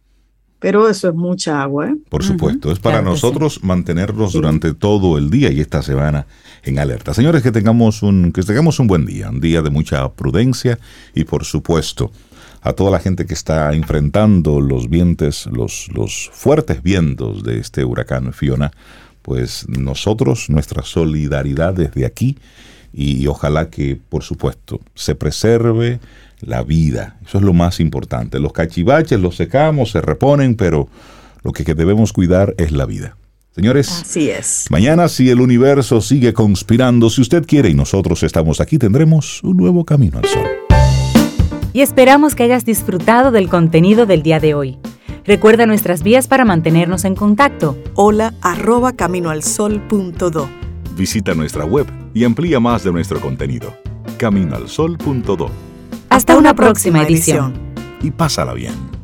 Pero eso es mucha agua. ¿eh? Por supuesto, es para nosotros mantenernos durante todo el día y esta semana en alerta. Señores, que tengamos un que tengamos un buen día, un día de mucha prudencia y por supuesto a toda la gente que está enfrentando los vientos, los, los fuertes vientos de este huracán Fiona, pues nosotros, nuestra solidaridad desde aquí y ojalá que, por supuesto, se preserve la vida. Eso es lo más importante. Los cachivaches los secamos, se reponen, pero lo que debemos cuidar es la vida. Señores, así es. Mañana, si el universo sigue conspirando, si usted quiere y nosotros estamos aquí, tendremos un nuevo camino al sol. Y esperamos que hayas disfrutado del contenido del día de hoy. Recuerda nuestras vías para mantenernos en contacto. Hola arroba caminoalsol.do. Visita nuestra web y amplía más de nuestro contenido. Caminoalsol.do hasta una próxima edición. Y pásala bien.